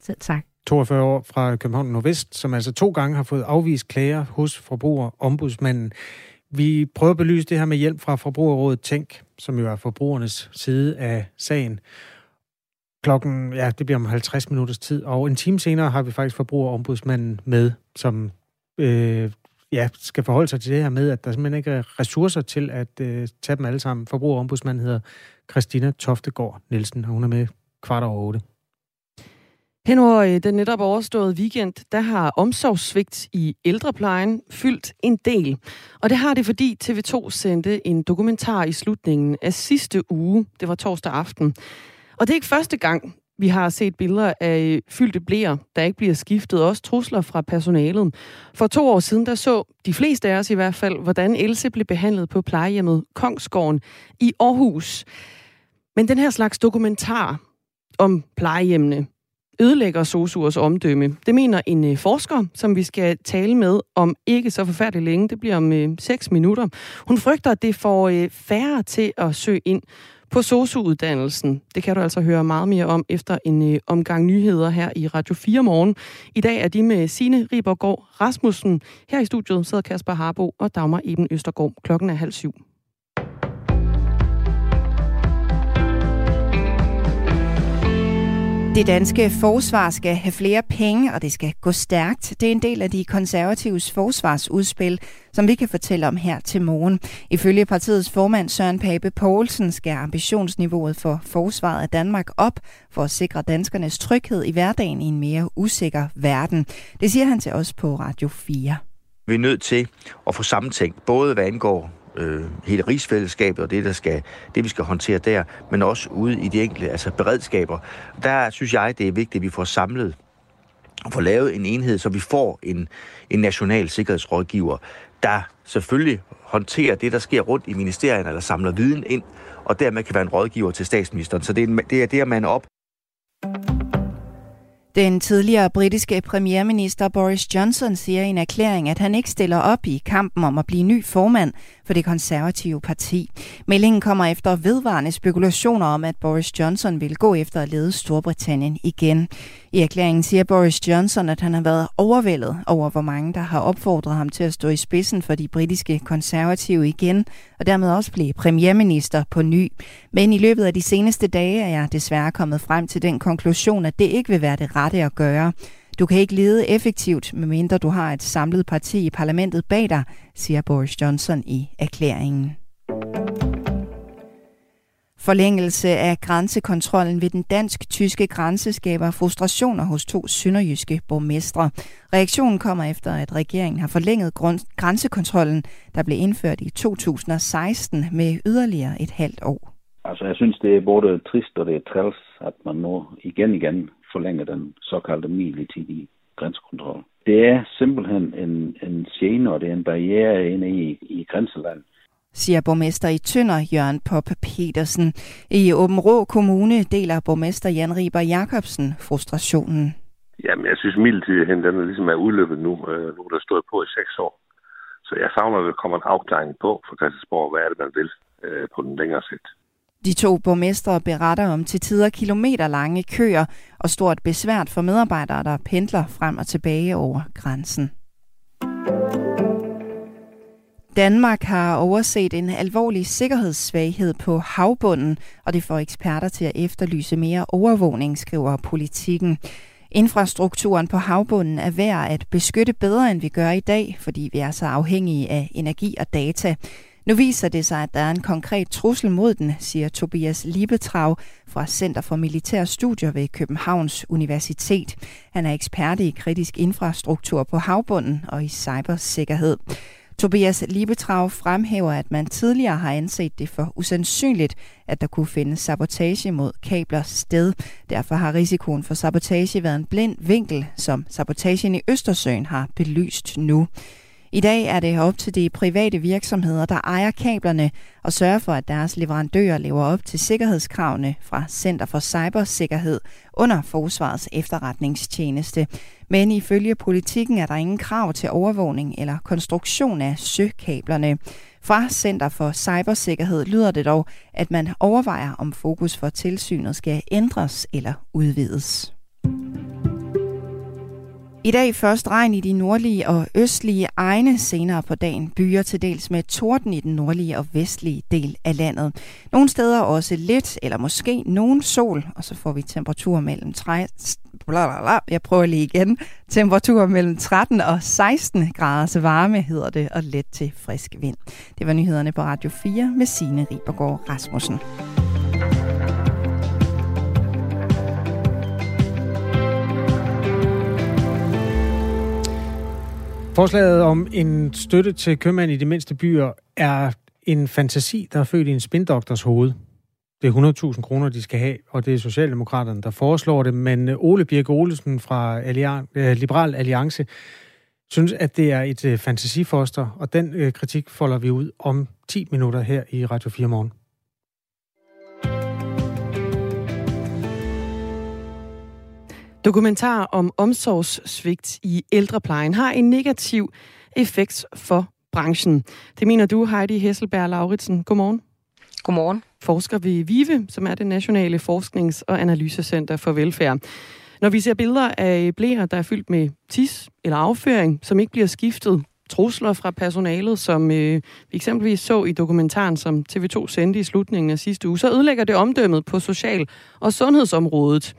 Selv tak. 42 år fra København Nordvest, som altså to gange har fået afvist klager hos forbrugerombudsmanden. Vi prøver at belyse det her med hjælp fra Forbrugerrådet Tænk, som jo er forbrugernes side af sagen. Klokken, ja, det bliver om 50 minutters tid, og en time senere har vi faktisk Forbrugerombudsmanden med, som øh, ja, skal forholde sig til det her med, at der simpelthen ikke er ressourcer til at øh, tage dem alle sammen. Forbrugerombudsmanden hedder Christina Toftegård Nielsen, og hun er med kvart over otte. Hen over den netop overståede weekend, der har omsorgssvigt i ældreplejen fyldt en del. Og det har det, fordi TV2 sendte en dokumentar i slutningen af sidste uge. Det var torsdag aften. Og det er ikke første gang, vi har set billeder af fyldte blæer, der ikke bliver skiftet. Også trusler fra personalet. For to år siden, der så de fleste af os i hvert fald, hvordan Else blev behandlet på plejehjemmet Kongsgården i Aarhus. Men den her slags dokumentar om plejehjemmene ødelægger sosuers omdømme. Det mener en øh, forsker, som vi skal tale med om ikke så forfærdeligt længe. Det bliver om øh, 6 minutter. Hun frygter, at det får øh, færre til at søge ind på SOSU-uddannelsen. Det kan du altså høre meget mere om efter en øh, omgang nyheder her i Radio 4 morgen. I dag er de med Signe Ribergaard Rasmussen. Her i studiet sidder Kasper Harbo og Dagmar Eben Østergaard. Klokken er halv syv. Det danske forsvar skal have flere penge, og det skal gå stærkt. Det er en del af de konservatives forsvarsudspil, som vi kan fortælle om her til morgen. Ifølge partiets formand Søren Pape Poulsen skal ambitionsniveauet for forsvaret af Danmark op for at sikre danskernes tryghed i hverdagen i en mere usikker verden. Det siger han til os på Radio 4. Vi er nødt til at få sammentænkt, både hvad angår øh, hele rigsfællesskabet og det, der skal, det, vi skal håndtere der, men også ude i de enkelte altså beredskaber. Der synes jeg, det er vigtigt, at vi får samlet og får lavet en enhed, så vi får en, en national sikkerhedsrådgiver, der selvfølgelig håndterer det, der sker rundt i ministerierne, eller samler viden ind, og dermed kan være en rådgiver til statsministeren. Så det er, det er det at man op den tidligere britiske premierminister Boris Johnson siger i en erklæring, at han ikke stiller op i kampen om at blive ny formand for det konservative parti. Meldingen kommer efter vedvarende spekulationer om, at Boris Johnson vil gå efter at lede Storbritannien igen. I erklæringen siger Boris Johnson, at han har været overvældet over, hvor mange der har opfordret ham til at stå i spidsen for de britiske konservative igen, og dermed også blive premierminister på ny. Men i løbet af de seneste dage er jeg desværre kommet frem til den konklusion, at det ikke vil være det rette at gøre. Du kan ikke lede effektivt, medmindre du har et samlet parti i parlamentet bag dig, siger Boris Johnson i erklæringen. Forlængelse af grænsekontrollen ved den dansk-tyske grænse skaber frustrationer hos to sønderjyske borgmestre. Reaktionen kommer efter, at regeringen har forlænget grænsekontrollen, der blev indført i 2016 med yderligere et halvt år. Altså, jeg synes, det er både trist og det er træls, at man nu igen igen forlænger den såkaldte midlertidige grænsekontrol. Det er simpelthen en, en scene, og det er en barriere inde i, i grænseland siger borgmester i Tønder, Jørgen Pop Petersen. I Åben Rå Kommune deler borgmester Jan Riber Jacobsen frustrationen. Jamen, jeg synes midlertidigheden den er ligesom er udløbet nu. Øh, nu er der stået på i seks år. Så jeg savner, at der kommer en afklaring på for Christiansborg, hvad er det, man vil øh, på den længere sigt. De to borgmestre beretter om til tider kilometer lange køer og stort besvært for medarbejdere, der pendler frem og tilbage over grænsen. Danmark har overset en alvorlig sikkerhedssvaghed på havbunden, og det får eksperter til at efterlyse mere overvågning, skriver politikken. Infrastrukturen på havbunden er værd at beskytte bedre, end vi gør i dag, fordi vi er så afhængige af energi og data. Nu viser det sig, at der er en konkret trussel mod den, siger Tobias Liebetrav fra Center for Militære Studier ved Københavns Universitet. Han er ekspert i kritisk infrastruktur på havbunden og i cybersikkerhed. Tobias Liebetrav fremhæver, at man tidligere har anset det for usandsynligt, at der kunne findes sabotage mod kabler sted. Derfor har risikoen for sabotage været en blind vinkel, som sabotagen i Østersøen har belyst nu. I dag er det op til de private virksomheder, der ejer kablerne og sørger for, at deres leverandører lever op til sikkerhedskravene fra Center for Cybersikkerhed under Forsvarets efterretningstjeneste. Men ifølge politikken er der ingen krav til overvågning eller konstruktion af søkablerne. Fra Center for Cybersikkerhed lyder det dog, at man overvejer, om fokus for tilsynet skal ændres eller udvides. I dag først regn i de nordlige og østlige egne senere på dagen. Byer til dels med torden i den nordlige og vestlige del af landet. Nogle steder også lidt eller måske nogen sol, og så får vi temperatur mellem 3, blablabla, jeg prøver lige igen. Temperaturer mellem 13 og 16 grader så varme hedder det, og let til frisk vind. Det var nyhederne på Radio 4 med Signe Ribergaard Rasmussen. Forslaget om en støtte til købmænd i de mindste byer er en fantasi, der er født i en spindoktors hoved. Det er 100.000 kroner, de skal have, og det er Socialdemokraterne, der foreslår det. Men øh, Ole Birk Olesen fra Allian- øh, Liberal Alliance synes, at det er et øh, fantasifoster, og den kritik folder vi ud om 10 minutter her i Radio 4 morgen. Dokumentar om omsorgssvigt i ældreplejen har en negativ effekt for branchen. Det mener du, Heidi Hesselberg Lauritsen. Godmorgen. Godmorgen. Forsker ved VIVE, som er det nationale forsknings- og analysecenter for velfærd. Når vi ser billeder af blæer, der er fyldt med tis eller afføring, som ikke bliver skiftet, trusler fra personalet, som øh, vi eksempelvis så i dokumentaren, som TV2 sendte i slutningen af sidste uge, så ødelægger det omdømmet på social- og sundhedsområdet.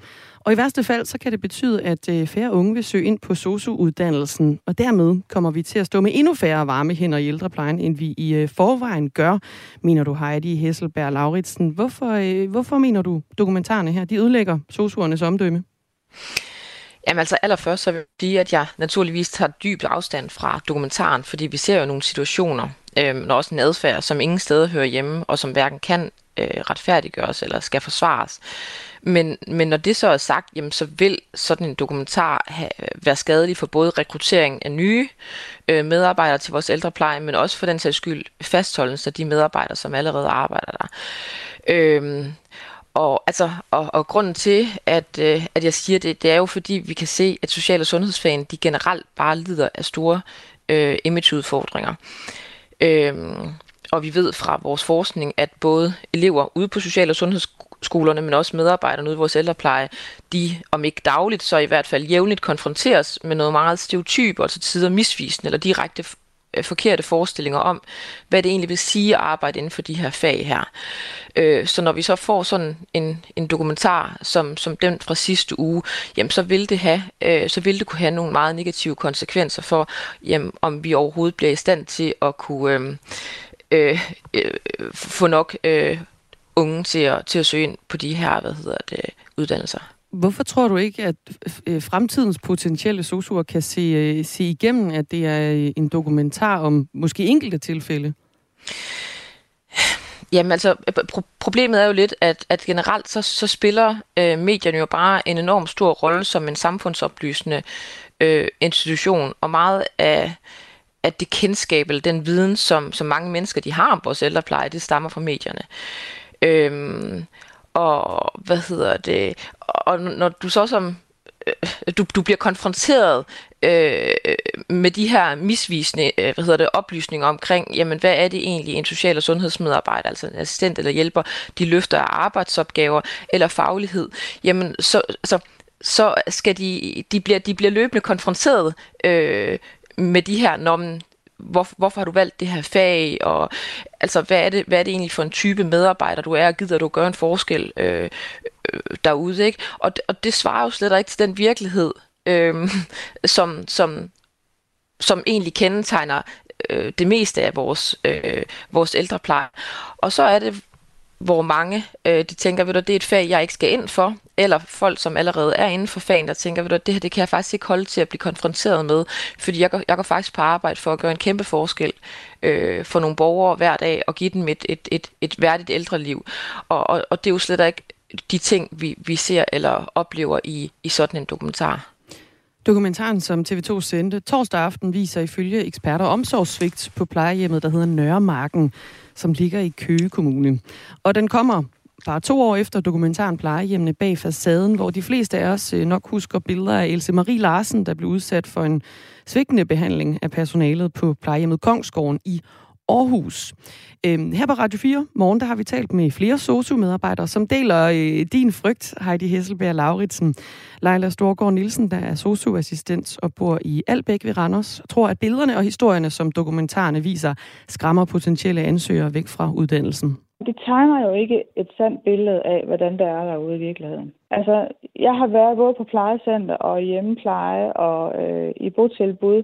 Og i værste fald, så kan det betyde, at øh, færre unge vil søge ind på SOSU-uddannelsen, og dermed kommer vi til at stå med endnu færre varme hænder i ældreplejen, end vi i øh, forvejen gør, mener du Heidi Hesselberg Lauritsen. Hvorfor, øh, hvorfor mener du dokumentarerne her, de ødelægger SOSU'ernes omdømme? Jamen altså allerførst så vil jeg sige, at jeg naturligvis tager dyb afstand fra dokumentaren, fordi vi ser jo nogle situationer, øh, når også en adfærd, som ingen steder hører hjemme, og som hverken kan øh, retfærdiggøres eller skal forsvares. Men, men når det så er sagt, jamen, så vil sådan en dokumentar have, være skadelig for både rekruttering af nye øh, medarbejdere til vores ældrepleje, men også for den sags skyld fastholdelse af de medarbejdere, som allerede arbejder der. Øh, og, altså, og, og grunden til, at, øh, at jeg siger det, det er jo fordi, vi kan se, at social- og sundhedsfagene, de generelt bare lider af store øh, imageudfordringer. Øh, og vi ved fra vores forskning, at både elever ude på social- og skolerne, men også medarbejderne ude i vores ældrepleje, de om ikke dagligt, så i hvert fald jævnligt konfronteres med noget meget stereotyp og til tider misvisende eller direkte øh, forkerte forestillinger om, hvad det egentlig vil sige at arbejde inden for de her fag her. Øh, så når vi så får sådan en, en dokumentar som, som den fra sidste uge, jamen så vil det have, øh, så vil det kunne have nogle meget negative konsekvenser for, jamen, om vi overhovedet bliver i stand til at kunne øhm, øh, øh, få nok øh, unge til at, til at søge ind på de her, hvad hedder det, uddannelser. Hvorfor tror du ikke, at øh, fremtidens potentielle sosuer kan se, øh, se igennem, at det er en dokumentar om måske enkelte tilfælde? Jamen altså, pro- problemet er jo lidt, at, at generelt så, så spiller øh, medierne jo bare en enorm stor rolle som en samfundsoplysende øh, institution, og meget af, af det kendskab eller den viden, som, som mange mennesker de har om vores ældrepleje, det stammer fra medierne. Øh, og hvad hedder det, og når du så som øh, du, du bliver konfronteret øh, med de her misvisende øh, hvad hedder det, oplysninger omkring, jamen hvad er det egentlig en social- og sundhedsmedarbejder, altså en assistent eller hjælper, de løfter af arbejdsopgaver eller faglighed, jamen så, så, så skal de, de bliver, de bliver løbende konfronteret øh, med de her, når hvor, hvorfor har du valgt det her fag, og altså, hvad er, det, hvad er det egentlig for en type medarbejder, du er, og gider du gøre en forskel øh, øh, derude, ikke? Og, og det svarer jo slet ikke til den virkelighed, øh, som, som, som egentlig kendetegner øh, det meste af vores, øh, vores ældrepleje. Og så er det hvor mange øh, de tænker, ved du, det er et fag, jeg ikke skal ind for, eller folk, som allerede er inden for fagen, der tænker, ved du, det her det kan jeg faktisk ikke holde til at blive konfronteret med, fordi jeg går, jeg går faktisk på arbejde for at gøre en kæmpe forskel øh, for nogle borgere hver dag, og give dem et, et, et, et værdigt ældreliv. Og, og, og det er jo slet ikke de ting, vi, vi ser eller oplever i, i sådan en dokumentar. Dokumentaren, som TV2 sendte torsdag aften, viser ifølge eksperter omsorgssvigt på plejehjemmet, der hedder Nørremarken, som ligger i Køge Kommune. Og den kommer bare to år efter dokumentaren Plejehjemmene bag facaden, hvor de fleste af os øh, nok husker billeder af Else Marie Larsen, der blev udsat for en svigtende behandling af personalet på plejehjemmet Kongsgården i Aarhus. Øhm, her på Radio 4 morgen, der har vi talt med flere SOSU-medarbejdere, som deler øh, din frygt, Heidi Hesselberg Lauritsen. Leila Storgård Nielsen, der er SOSU-assistent og bor i Albæk ved Randers, tror, at billederne og historierne, som dokumentarerne viser, skræmmer potentielle ansøgere væk fra uddannelsen. Det tegner jo ikke et sandt billede af, hvordan det er derude i virkeligheden. Altså, jeg har været både på plejecenter og hjemmepleje og øh, i botilbud,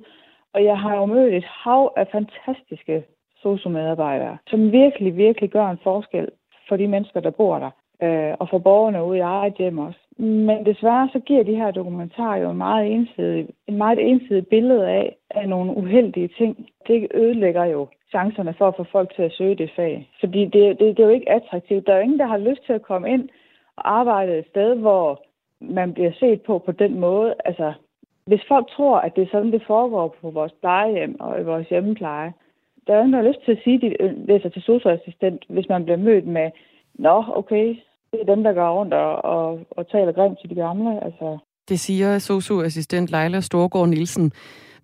og jeg har jo mødt et hav af fantastiske sociomedarbejdere, som virkelig, virkelig gør en forskel for de mennesker, der bor der, øh, og for borgerne ude i eget hjem også. Men desværre så giver de her dokumentarer jo en meget ensidig, en meget ensidig billede af, af nogle uheldige ting. Det ødelægger jo chancerne for at få folk til at søge det fag. Fordi det, det, det er jo ikke attraktivt. Der er jo ingen, der har lyst til at komme ind og arbejde et sted, hvor man bliver set på på den måde. Altså, hvis folk tror, at det er sådan, det foregår på vores plejehjem og i vores hjemmepleje, der er ingen, der har lyst til at sige, at de læser til socioassistent, hvis man bliver mødt med, nå, okay, det er dem, der går rundt og, og, og taler grimt til de gamle. Altså. Det siger socioassistent Leila Storgård Nielsen.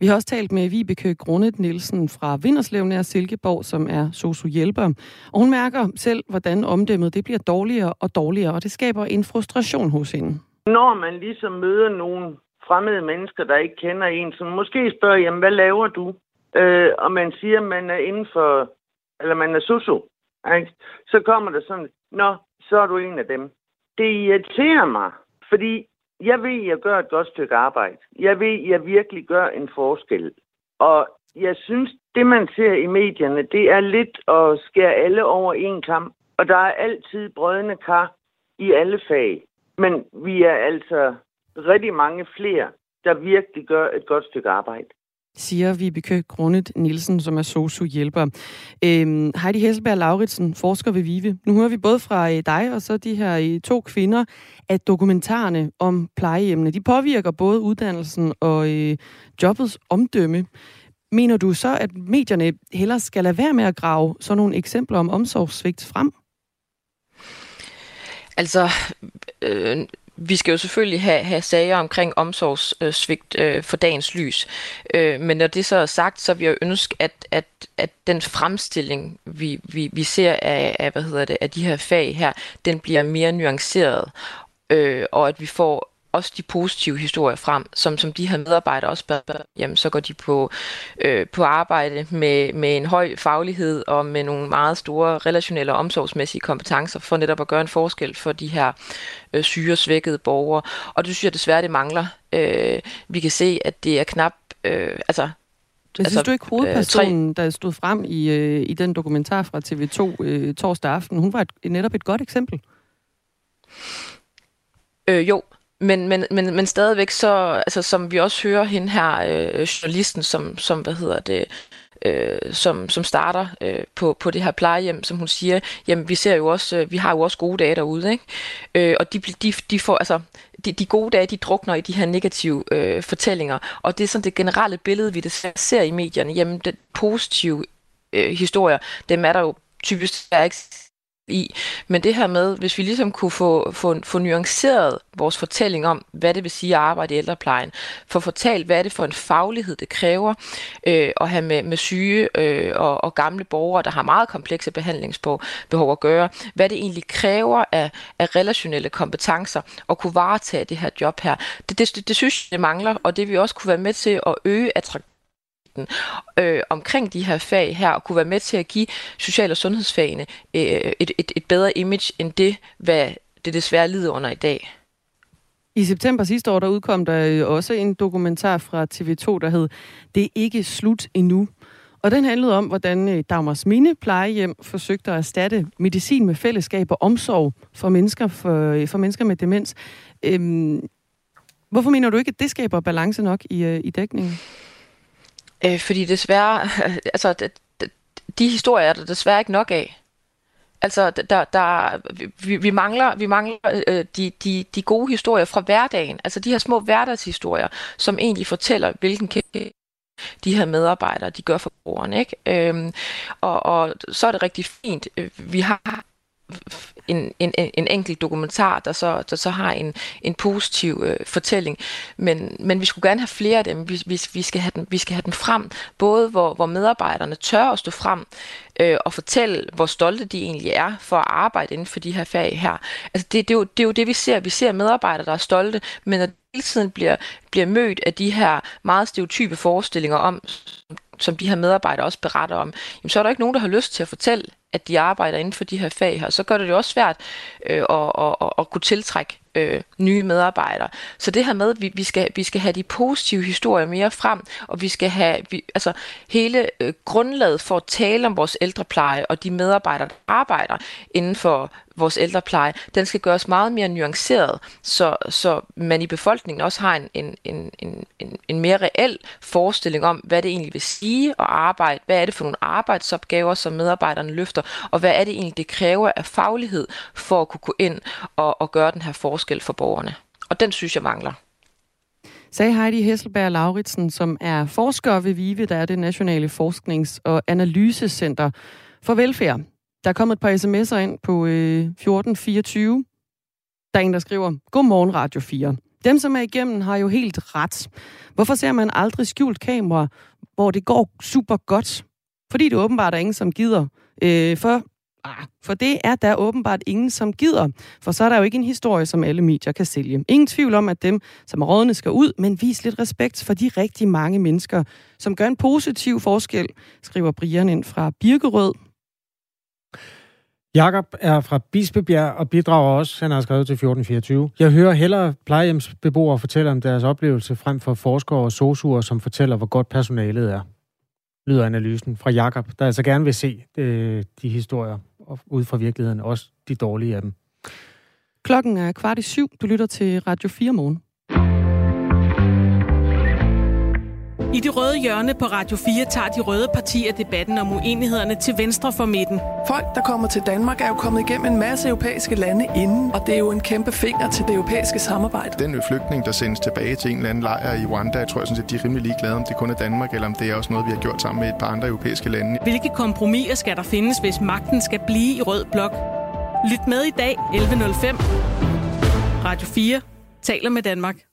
Vi har også talt med Vibeke Grundet Nielsen fra Vinderslev nær Silkeborg, som er sociohjælper. Og hun mærker selv, hvordan omdømmet det bliver dårligere og dårligere, og det skaber en frustration hos hende. Når man ligesom møder nogle fremmede mennesker, der ikke kender en, som måske spørger, jamen, hvad laver du? øh, og man siger, at man er inden for, eller man er sosu, ikke? så kommer der sådan, nå, så er du en af dem. Det irriterer mig, fordi jeg ved, jeg gør et godt stykke arbejde. Jeg ved, jeg virkelig gør en forskel. Og jeg synes, det man ser i medierne, det er lidt at skære alle over en kamp. Og der er altid brødende kar i alle fag. Men vi er altså rigtig mange flere, der virkelig gør et godt stykke arbejde siger Vibeke Grundet Nielsen, som er sosu-hjælper. Øhm, Heidi Hesselberg Lauritsen, forsker ved VIVE. Nu hører vi både fra øh, dig og så de her øh, to kvinder, at dokumentarerne om plejehjemmene, de påvirker både uddannelsen og øh, jobbets omdømme. Mener du så, at medierne hellere skal lade være med at grave sådan nogle eksempler om omsorgssvigt frem? Altså, øh, vi skal jo selvfølgelig have, have sager omkring omsorgssvigt øh, for dagens lys. Øh, men når det så er sagt, så vil jeg ønske, at, at, at den fremstilling, vi, vi, vi ser af, af, hvad hedder det, af de her fag her, den bliver mere nuanceret, øh, og at vi får også de positive historier frem, som, som de her medarbejdere også bør, jamen så går de på, øh, på arbejde med, med en høj faglighed og med nogle meget store relationelle og omsorgsmæssige kompetencer for netop at gøre en forskel for de her øh, syge og svækkede borgere. Og det synes jeg desværre, det mangler. Øh, vi kan se, at det er knap, øh, altså men synes altså, du ikke hovedpersonen, øh, der stod frem i, øh, i den dokumentar fra TV2 øh, torsdag aften, hun var et, netop et godt eksempel? Øh, jo, men, men, men, men stadigvæk så, altså som vi også hører hende her, øh, journalisten, som, som, hvad hedder det, øh, som, som starter øh, på, på det her plejehjem, som hun siger, jamen vi ser jo også, øh, vi har jo også gode dage derude, ikke? Øh, og de, de, de får, altså, de, de gode dage, de drukner i de her negative øh, fortællinger, og det er sådan det generelle billede, vi det ser i medierne, jamen det positive øh, historier, dem er der jo typisk ikke i. Men det her med, hvis vi ligesom kunne få, få, få nuanceret vores fortælling om, hvad det vil sige at arbejde i ældreplejen, få fortalt, hvad er det for en faglighed, det kræver øh, at have med, med syge øh, og, og gamle borgere, der har meget komplekse behandlingsbehov at gøre, hvad det egentlig kræver af, af relationelle kompetencer at kunne varetage det her job her. Det, det, det, det synes jeg, det mangler, og det vil også kunne være med til at øge attraktiviteten øh, omkring de her fag her, og kunne være med til at give social- og sundhedsfagene øh, et, et, et bedre image end det, hvad det desværre lider under i dag. I september sidste år, der udkom der også en dokumentar fra TV2, der hed Det er ikke slut endnu. Og den handlede om, hvordan øh, Dagmars Mine plejehjem forsøgte at erstatte medicin med fællesskab og omsorg for mennesker, for, øh, for mennesker med demens. Øhm, hvorfor mener du ikke, at det skaber balance nok i, øh, i dækningen? Øh, fordi desværre, altså de, de historier er der desværre ikke nok af. Altså, der, der, vi, vi mangler, vi mangler øh, de, de, de gode historier fra hverdagen. Altså de her små hverdagshistorier, som egentlig fortæller, hvilken kæmpe de her medarbejdere, de gør for brugerne. Ikke? Øhm, og, og så er det rigtig fint. Øh, vi har en, en, en enkelt dokumentar, der så, der så har en, en positiv øh, fortælling. Men, men vi skulle gerne have flere af dem. Vi, vi, vi, skal, have dem, vi skal have dem frem, både hvor, hvor medarbejderne tør at stå frem øh, og fortælle, hvor stolte de egentlig er for at arbejde inden for de her fag her. Altså det, det, er jo, det er jo det, vi ser. Vi ser medarbejdere, der er stolte, men at hele tiden bliver, bliver mødt af de her meget stereotype forestillinger om, som de her medarbejdere også beretter om, jamen, så er der ikke nogen, der har lyst til at fortælle, at de arbejder inden for de her fag her. Så gør det det også svært øh, at, at, at, at kunne tiltrække øh, nye medarbejdere. Så det her med, at vi, vi, skal, vi skal have de positive historier mere frem, og vi skal have vi, altså, hele øh, grundlaget for at tale om vores ældrepleje og de medarbejdere, der arbejder inden for vores ældrepleje, den skal gøres meget mere nuanceret, så, så man i befolkningen også har en, en, en, en, en mere reel forestilling om, hvad det egentlig vil sige at arbejde, hvad er det for nogle arbejdsopgaver, som medarbejderne løfter, og hvad er det egentlig, det kræver af faglighed for at kunne gå ind og, og gøre den her forskel for borgerne. Og den synes jeg mangler sagde Heidi Hesselberg Lauritsen, som er forsker ved VIVE, der er det Nationale Forsknings- og Analysecenter for Velfærd. Der er kommet et par sms'er ind på øh, 1424. Der er en, der skriver, Godmorgen Radio 4. Dem, som er igennem, har jo helt ret. Hvorfor ser man aldrig skjult kamera, hvor det går super godt? Fordi det åbenbart er ingen, som gider. Øh, for, Ah, for det er der åbenbart ingen, som gider. For så er der jo ikke en historie, som alle medier kan sælge. Ingen tvivl om, at dem, som er rådne, skal ud, men vis lidt respekt for de rigtig mange mennesker, som gør en positiv forskel, skriver Brian ind fra Birkerød. Jakob er fra Bispebjerg og bidrager også, han har skrevet til 1424. Jeg hører hellere plejehjemsbeboere fortælle om deres oplevelse frem for forskere og sosuer, som fortæller, hvor godt personalet er. Lyder analysen fra Jakob, der altså gerne vil se øh, de historier ud fra virkeligheden, også de dårlige af dem. Klokken er kvart i syv. Du lytter til Radio 4 morgen. I det røde hjørne på Radio 4 tager de røde partier debatten om uenighederne til venstre for midten. Folk, der kommer til Danmark, er jo kommet igennem en masse europæiske lande inden, og det er jo en kæmpe finger til det europæiske samarbejde. Den flygtning, der sendes tilbage til en eller anden lejr i Rwanda, jeg tror jeg sådan set, de er rimelig ligeglade, om det kun er Danmark, eller om det er også noget, vi har gjort sammen med et par andre europæiske lande. Hvilke kompromiser skal der findes, hvis magten skal blive i rød blok? Lyt med i dag 11.05. Radio 4 taler med Danmark.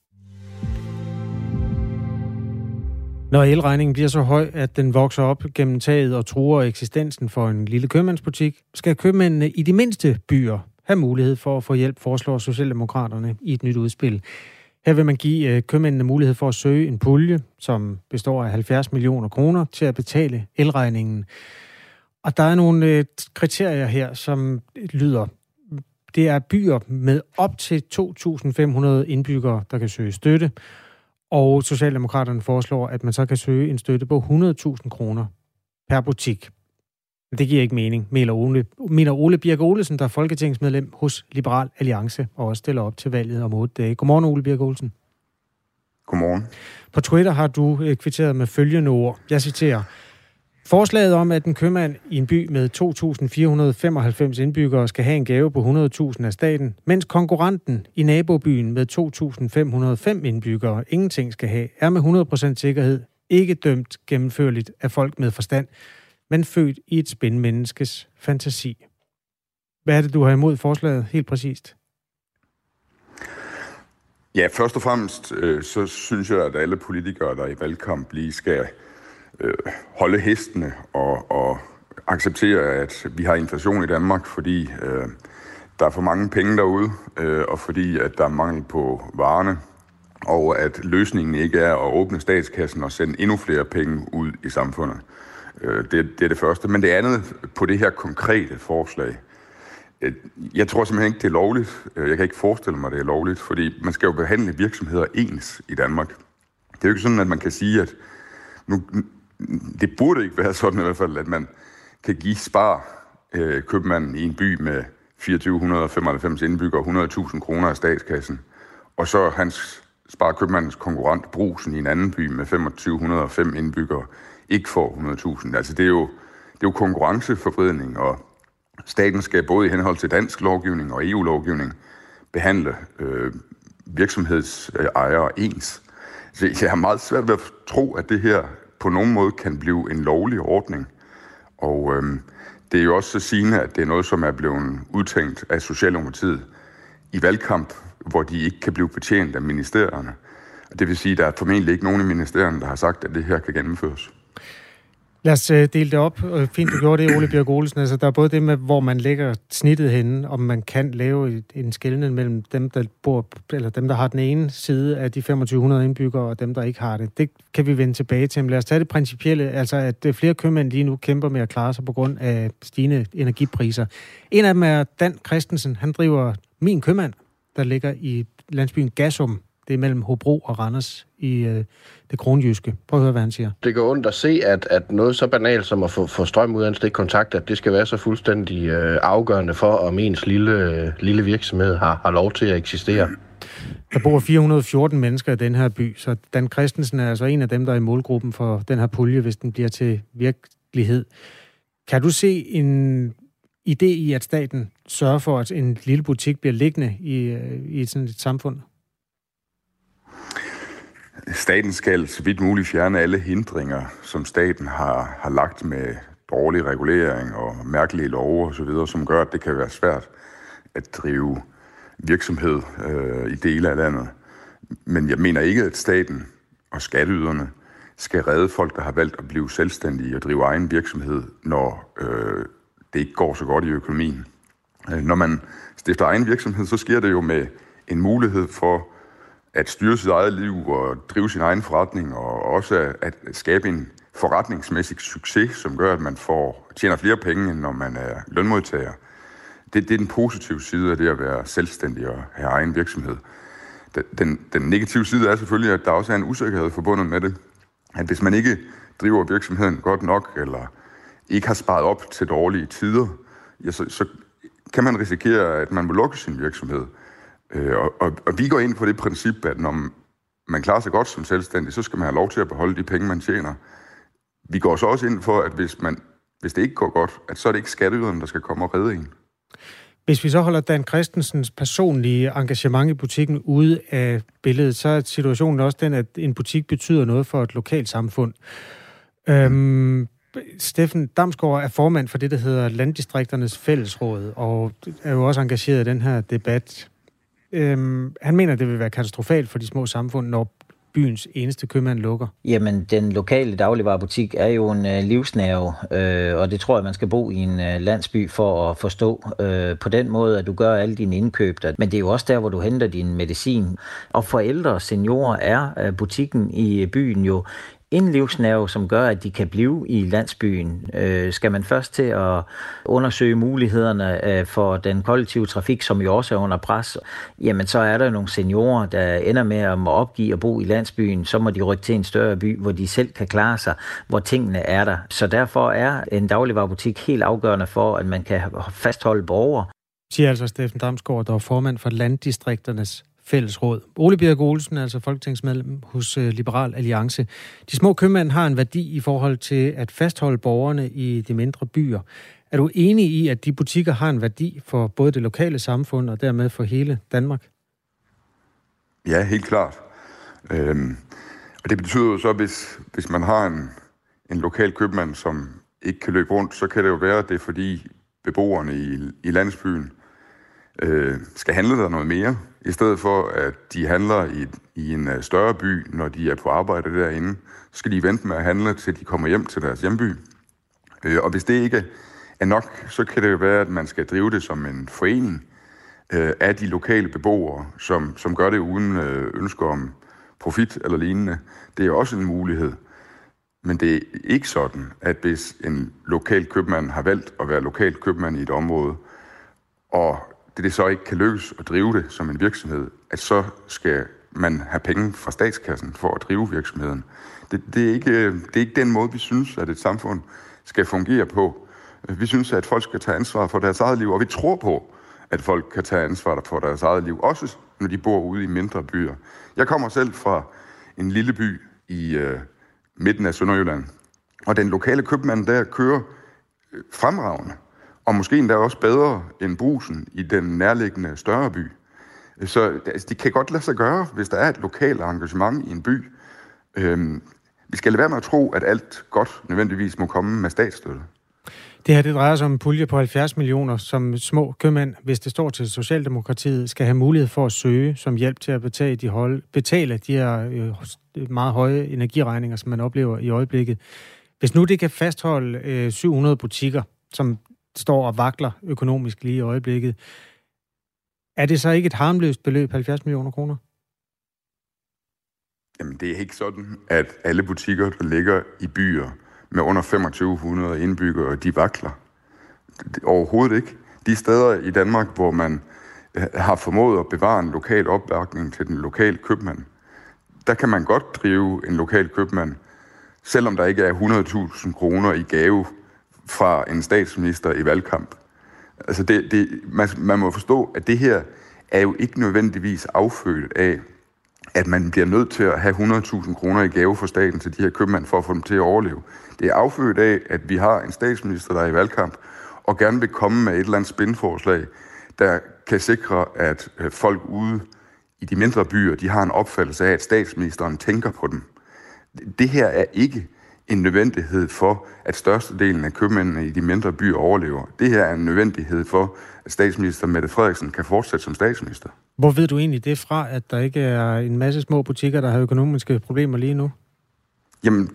Når elregningen bliver så høj, at den vokser op gennem taget og truer eksistensen for en lille købmandsbutik, skal købmændene i de mindste byer have mulighed for at få hjælp, foreslår Socialdemokraterne i et nyt udspil. Her vil man give øh, købmændene mulighed for at søge en pulje, som består af 70 millioner kroner, til at betale elregningen. Og der er nogle øh, kriterier her, som lyder, det er byer med op til 2.500 indbyggere, der kan søge støtte. Og Socialdemokraterne foreslår, at man så kan søge en støtte på 100.000 kroner per butik. Det giver ikke mening, mener Ole, mener Ole Birke Olesen, der er folketingsmedlem hos Liberal Alliance og også stiller op til valget om otte dage. Godmorgen, Ole Birke Olsen. Godmorgen. På Twitter har du øh, kvitteret med følgende ord. Jeg citerer. Forslaget om, at en købmand i en by med 2.495 indbyggere skal have en gave på 100.000 af staten, mens konkurrenten i nabobyen med 2.505 indbyggere ingenting skal have, er med 100% sikkerhed ikke dømt gennemførligt af folk med forstand, men født i et spændmenneskes fantasi. Hvad er det, du har imod forslaget helt præcist? Ja, først og fremmest, øh, så synes jeg, at alle politikere, der i valgkamp lige skal øh, Øh, holde hestene og, og acceptere, at vi har inflation i Danmark, fordi øh, der er for mange penge derude, øh, og fordi at der er mangel på varerne, og at løsningen ikke er at åbne statskassen og sende endnu flere penge ud i samfundet. Øh, det, det er det første. Men det andet på det her konkrete forslag, øh, jeg tror simpelthen ikke, det er lovligt. Øh, jeg kan ikke forestille mig, det er lovligt, fordi man skal jo behandle virksomheder ens i Danmark. Det er jo ikke sådan, at man kan sige, at nu, det burde ikke være sådan i hvert fald, at man kan give spar øh, købmanden i en by med 2495 indbyggere 100.000 kroner af statskassen, og så hans spar købmandens konkurrent Brusen i en anden by med 2505 indbyggere ikke får 100.000. Altså det er jo, det er jo konkurrenceforvridning, og staten skal både i henhold til dansk lovgivning og EU-lovgivning behandle øh, virksomhedsejere ens. Så jeg har meget svært ved at tro, at det her på nogen måde kan blive en lovlig ordning. Og øhm, det er jo også så sigende, at det er noget, som er blevet udtænkt af Socialdemokratiet i valgkamp, hvor de ikke kan blive betjent af ministerierne. Det vil sige, at der er formentlig ikke nogen i ministerierne, der har sagt, at det her kan gennemføres. Lad os uh, dele det op. Øh, fint, du gjorde det, Ole Bjørk Olsen. Altså, der er både det med, hvor man lægger snittet henne, om man kan lave en skældning mellem dem, der bor, eller dem, der har den ene side af de 2500 indbyggere, og dem, der ikke har det. Det kan vi vende tilbage til. Men lad os tage det principielle, altså at øh, flere købmænd lige nu kæmper med at klare sig på grund af stigende energipriser. En af dem er Dan Christensen. Han driver Min Købmand, der ligger i landsbyen Gasum det er mellem Hobro og Randers i øh, det kronjyske. Prøv at høre, hvad han siger. Det går ondt at se, at, at noget så banalt som at få, få strøm ud af en stikkontakt, at det skal være så fuldstændig øh, afgørende for, om ens lille, øh, lille virksomhed har, har lov til at eksistere. Der bor 414 mennesker i den her by, så Dan Christensen er altså en af dem, der er i målgruppen for den her pulje, hvis den bliver til virkelighed. Kan du se en idé i, at staten sørger for, at en lille butik bliver liggende i, øh, i sådan et samfund? Staten skal så vidt muligt fjerne alle hindringer, som staten har, har lagt med dårlig regulering og mærkelige love osv., som gør, at det kan være svært at drive virksomhed øh, i dele af landet. Men jeg mener ikke, at staten og skatteyderne skal redde folk, der har valgt at blive selvstændige og drive egen virksomhed, når øh, det ikke går så godt i økonomien. Øh, når man stifter egen virksomhed, så sker det jo med en mulighed for at styre sit eget liv og drive sin egen forretning, og også at skabe en forretningsmæssig succes, som gør, at man får, tjener flere penge, end når man er lønmodtager. Det, det er den positive side af det at være selvstændig og have egen virksomhed. Den, den negative side er selvfølgelig, at der også er en usikkerhed forbundet med det. At hvis man ikke driver virksomheden godt nok, eller ikke har sparet op til dårlige tider, ja, så, så kan man risikere, at man må lukke sin virksomhed. Øh, og, og, og vi går ind på det princip, at når man klarer sig godt som selvstændig, så skal man have lov til at beholde de penge, man tjener. Vi går så også ind for, at hvis, man, hvis det ikke går godt, at så er det ikke skatteyderne, der skal komme og redde en. Hvis vi så holder Dan Christensens personlige engagement i butikken ude af billedet, så er situationen også den, at en butik betyder noget for et lokalt samfund. Øhm, Steffen Damsgaard er formand for det, der hedder Landdistrikternes Fællesråd, og er jo også engageret i den her debat. Øhm, han mener, det vil være katastrofalt for de små samfund, når byens eneste købmand lukker? Jamen, den lokale dagligvarerbutik er jo en øh, livsnerve, øh, og det tror jeg, man skal bo i en øh, landsby for at forstå. Øh, på den måde, at du gør alle dine indkøb der. Men det er jo også der, hvor du henter din medicin. Og for ældre og seniorer er øh, butikken i øh, byen jo en livsnerve, som gør, at de kan blive i landsbyen. Øh, skal man først til at undersøge mulighederne øh, for den kollektive trafik, som jo også er under pres, jamen så er der nogle seniorer, der ender med at må opgive at bo i landsbyen. Så må de rykke til en større by, hvor de selv kan klare sig, hvor tingene er der. Så derfor er en dagligvarerbutik helt afgørende for, at man kan fastholde borgere. Siger altså Steffen Damsgaard, der er formand for Landdistrikternes fællesråd. Ole Birk Olsen, altså folketingsmedlem hos øh, Liberal Alliance. De små købmænd har en værdi i forhold til at fastholde borgerne i de mindre byer. Er du enig i, at de butikker har en værdi for både det lokale samfund og dermed for hele Danmark? Ja, helt klart. Øhm, og det betyder jo så, hvis, hvis man har en, en lokal købmand, som ikke kan løbe rundt, så kan det jo være, at det er fordi beboerne i, i landsbyen øh, skal handle der noget mere, i stedet for at de handler i, i en øh, større by, når de er på arbejde derinde, så skal de vente med at handle, til de kommer hjem til deres hjemby. Øh, og hvis det ikke er nok, så kan det jo være, at man skal drive det som en forening øh, af de lokale beboere, som, som gør det uden øh, ønsker om profit eller lignende. Det er også en mulighed. Men det er ikke sådan, at hvis en lokal købmand har valgt at være lokal købmand i et område, og det, det så ikke kan lykkes at drive det som en virksomhed, at så skal man have penge fra statskassen for at drive virksomheden. Det, det, er, ikke, øh, det er ikke den måde, vi synes, at et samfund skal fungere på. Vi synes, at folk skal tage ansvar for deres eget liv, og vi tror på, at folk kan tage ansvar for deres eget liv, også når de bor ude i mindre byer. Jeg kommer selv fra en lille by i øh, midten af Sønderjylland, og den lokale købmand der kører øh, fremragende og måske endda også bedre end brusen i den nærliggende større by. Så altså, det kan godt lade sig gøre, hvis der er et lokalt engagement i en by. Øhm, vi skal lade være med at tro, at alt godt nødvendigvis må komme med statsstøtte. Det her det drejer sig om en pulje på 70 millioner, som små købmænd, hvis det står til Socialdemokratiet, skal have mulighed for at søge som hjælp til at betale de, hold, betale de her øh, meget høje energiregninger, som man oplever i øjeblikket. Hvis nu det kan fastholde øh, 700 butikker, som står og vakler økonomisk lige i øjeblikket. Er det så ikke et harmløst beløb, 70 millioner kroner? Jamen, det er ikke sådan, at alle butikker, der ligger i byer med under 2500 indbyggere, de vakler. Overhovedet ikke. De steder i Danmark, hvor man øh, har formået at bevare en lokal opbakning til den lokale købmand, der kan man godt drive en lokal købmand, selvom der ikke er 100.000 kroner i gave fra en statsminister i valgkamp. Altså det, det, man, man må forstå, at det her er jo ikke nødvendigvis affødt af, at man bliver nødt til at have 100.000 kroner i gave for staten til de her købmænd for at få dem til at overleve. Det er affødt af, at vi har en statsminister, der er i valgkamp, og gerne vil komme med et eller andet spændforslag, der kan sikre, at øh, folk ude i de mindre byer, de har en opfattelse af, at statsministeren tænker på dem. Det her er ikke en nødvendighed for, at størstedelen af købmændene i de mindre byer overlever. Det her er en nødvendighed for, at statsminister Mette Frederiksen kan fortsætte som statsminister. Hvor ved du egentlig det fra, at der ikke er en masse små butikker, der har økonomiske problemer lige nu? Jamen,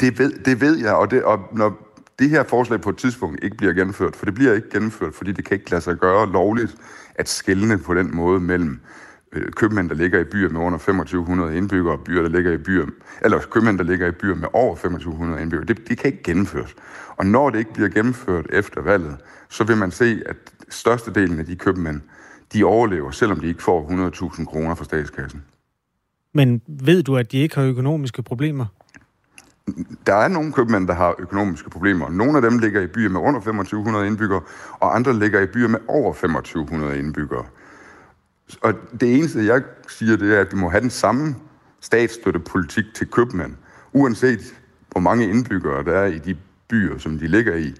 det ved, det ved jeg, og, det, og når det her forslag på et tidspunkt ikke bliver gennemført, for det bliver ikke gennemført, fordi det kan ikke lade sig gøre lovligt at skille på den måde mellem købmænd, der ligger i byer med under 2500 indbyggere, og byer, der ligger i byer, eller købmænd, der ligger i byer med over 2500 indbyggere. Det, det kan ikke gennemføres. Og når det ikke bliver gennemført efter valget, så vil man se, at størstedelen af de købmænd, de overlever, selvom de ikke får 100.000 kroner fra statskassen. Men ved du, at de ikke har økonomiske problemer? Der er nogle købmænd, der har økonomiske problemer. Nogle af dem ligger i byer med under 2500 indbyggere, og andre ligger i byer med over 2500 indbyggere. Og det eneste, jeg siger, det er, at vi må have den samme statsstøttepolitik til købmænd, uanset hvor mange indbyggere der er i de byer, som de ligger i.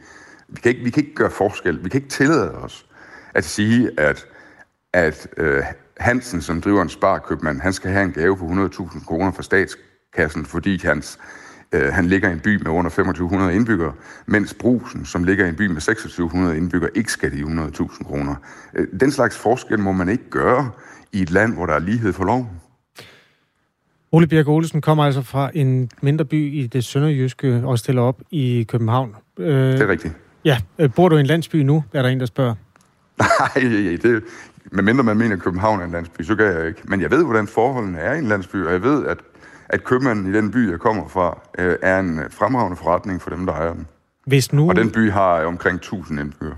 Vi kan ikke, vi kan ikke gøre forskel. Vi kan ikke tillade os at sige, at, at øh, Hansen, som driver en sparkøbmand, han skal have en gave på 100.000 kroner fra statskassen, fordi hans, øh, han ligger i en by med under 2500 indbyggere, mens Brusen, som ligger i en by med 2600 indbyggere, ikke skal de 100.000 kroner. Øh, den slags forskel må man ikke gøre i et land, hvor der er lighed for loven. Ole Bjerg Olsen kommer altså fra en mindre by i det sønderjyske og stiller op i København. Øh, det er rigtigt. Ja. Øh, bor du i en landsby nu, er der en, der spørger? Nej, det, medmindre man mener, at København er en landsby, så gør jeg ikke. Men jeg ved, hvordan forholdene er i en landsby, og jeg ved, at, at købmanden i den by, jeg kommer fra, øh, er en fremragende forretning for dem, der ejer den. Hvis nu... Og den by har omkring 1000 indbyggere.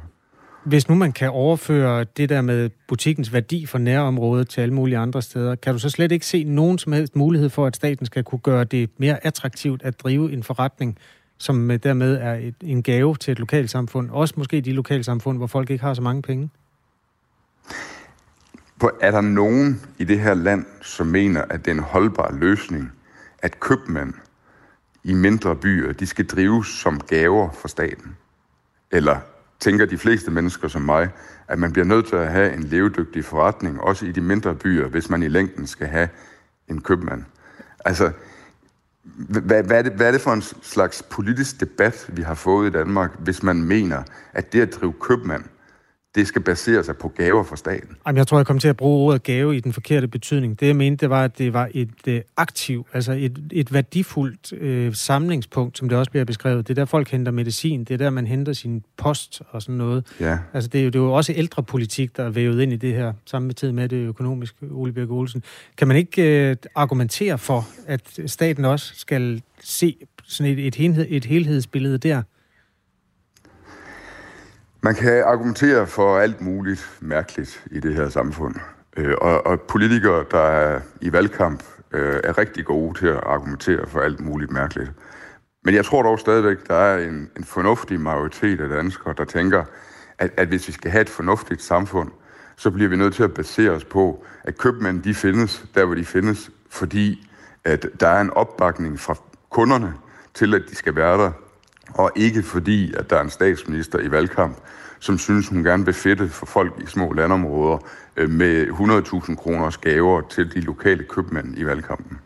Hvis nu man kan overføre det der med butikkens værdi for nærområdet til alle mulige andre steder, kan du så slet ikke se nogen som helst mulighed for, at staten skal kunne gøre det mere attraktivt at drive en forretning, som dermed er et, en gave til et lokalsamfund, også måske de lokalsamfund, hvor folk ikke har så mange penge? Er der nogen i det her land, som mener, at det er en holdbar løsning, at købmænd i mindre byer, de skal drives som gaver for staten? Eller tænker de fleste mennesker som mig, at man bliver nødt til at have en levedygtig forretning, også i de mindre byer, hvis man i længden skal have en købmand. Altså, hvad, hvad, er det, hvad er det for en slags politisk debat, vi har fået i Danmark, hvis man mener, at det at drive købmand det skal basere sig på gaver fra staten. Jamen, jeg tror, jeg kom til at bruge ordet gave i den forkerte betydning. Det, jeg mente, det var, at det var et øh, aktiv, altså et, et værdifuldt øh, samlingspunkt, som det også bliver beskrevet. Det er der, folk henter medicin. Det er der, man henter sin post og sådan noget. Ja. Altså, det er, jo, det er jo også ældrepolitik, der er vævet ind i det her, samme med tid med det økonomiske, Ole Birk Olsen. Kan man ikke øh, argumentere for, at staten også skal se sådan et, et, helhed, et helhedsbillede der? Man kan argumentere for alt muligt mærkeligt i det her samfund. Øh, og, og politikere, der er i valgkamp, øh, er rigtig gode til at argumentere for alt muligt mærkeligt. Men jeg tror dog stadigvæk, der er en, en fornuftig majoritet af danskere, der tænker, at, at hvis vi skal have et fornuftigt samfund, så bliver vi nødt til at basere os på, at købmænd de findes der, hvor de findes, fordi at der er en opbakning fra kunderne til, at de skal være der, og ikke fordi, at der er en statsminister i valgkamp, som synes, hun gerne vil fedte for folk i små landområder øh, med 100.000 kroners gaver til de lokale købmænd i valgkampen.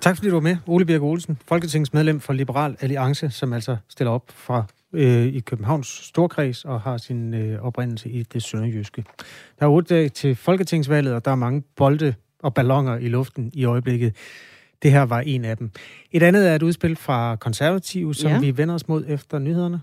Tak fordi du var med, Ole Birk Olsen, folketingsmedlem for Liberal Alliance, som altså stiller op fra øh, i Københavns Storkreds og har sin øh, oprindelse i det sønderjyske. Der er otte dage til folketingsvalget, og der er mange bolde og ballonger i luften i øjeblikket. Det her var en af dem. Et andet er et udspil fra konservative, som ja. vi vender os mod efter nyhederne.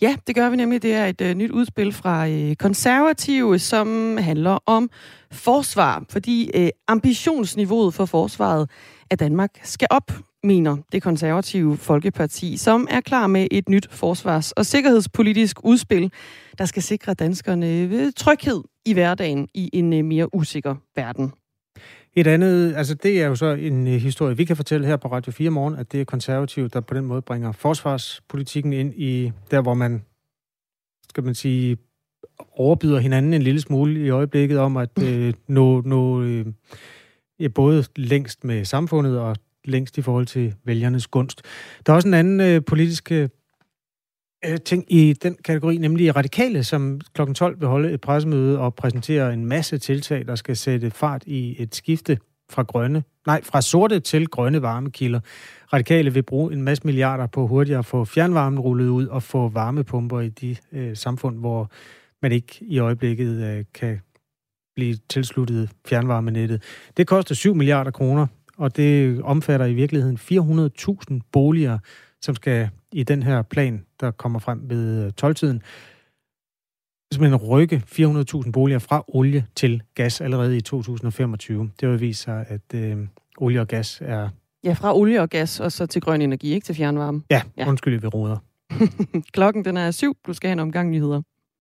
Ja, det gør vi nemlig. Det er et uh, nyt udspil fra uh, konservative, som handler om forsvar, fordi uh, ambitionsniveauet for forsvaret af Danmark skal op, mener det konservative Folkeparti, som er klar med et nyt forsvars- og sikkerhedspolitisk udspil, der skal sikre danskerne tryghed i hverdagen i en mere usikker verden. Et andet, altså det er jo så en øh, historie, vi kan fortælle her på Radio 4 morgen, at det er konservativt, der på den måde bringer forsvarspolitikken ind i der, hvor man, skal man sige, overbyder hinanden en lille smule i øjeblikket om at øh, nå, nå øh, både længst med samfundet og længst i forhold til vælgernes gunst. Der er også en anden øh, politisk øh, øh, ting i den kategori, nemlig radikale, som kl. 12 vil holde et pressemøde og præsentere en masse tiltag, der skal sætte fart i et skifte fra grønne, nej, fra sorte til grønne varmekilder. Radikale vil bruge en masse milliarder på hurtigere at få fjernvarmen rullet ud og få varmepumper i de øh, samfund, hvor man ikke i øjeblikket øh, kan blive tilsluttet fjernvarmenettet. Det koster 7 milliarder kroner, og det omfatter i virkeligheden 400.000 boliger, som skal i den her plan, der kommer frem ved 12-tiden, øh, simpelthen rykke 400.000 boliger fra olie til gas allerede i 2025. Det vil vise sig, at øh, olie og gas er... Ja, fra olie og gas og så til grøn energi, ikke til fjernvarme. Ja, ja. undskyld, vi råder. Klokken den er syv. Du skal have en omgang nyheder.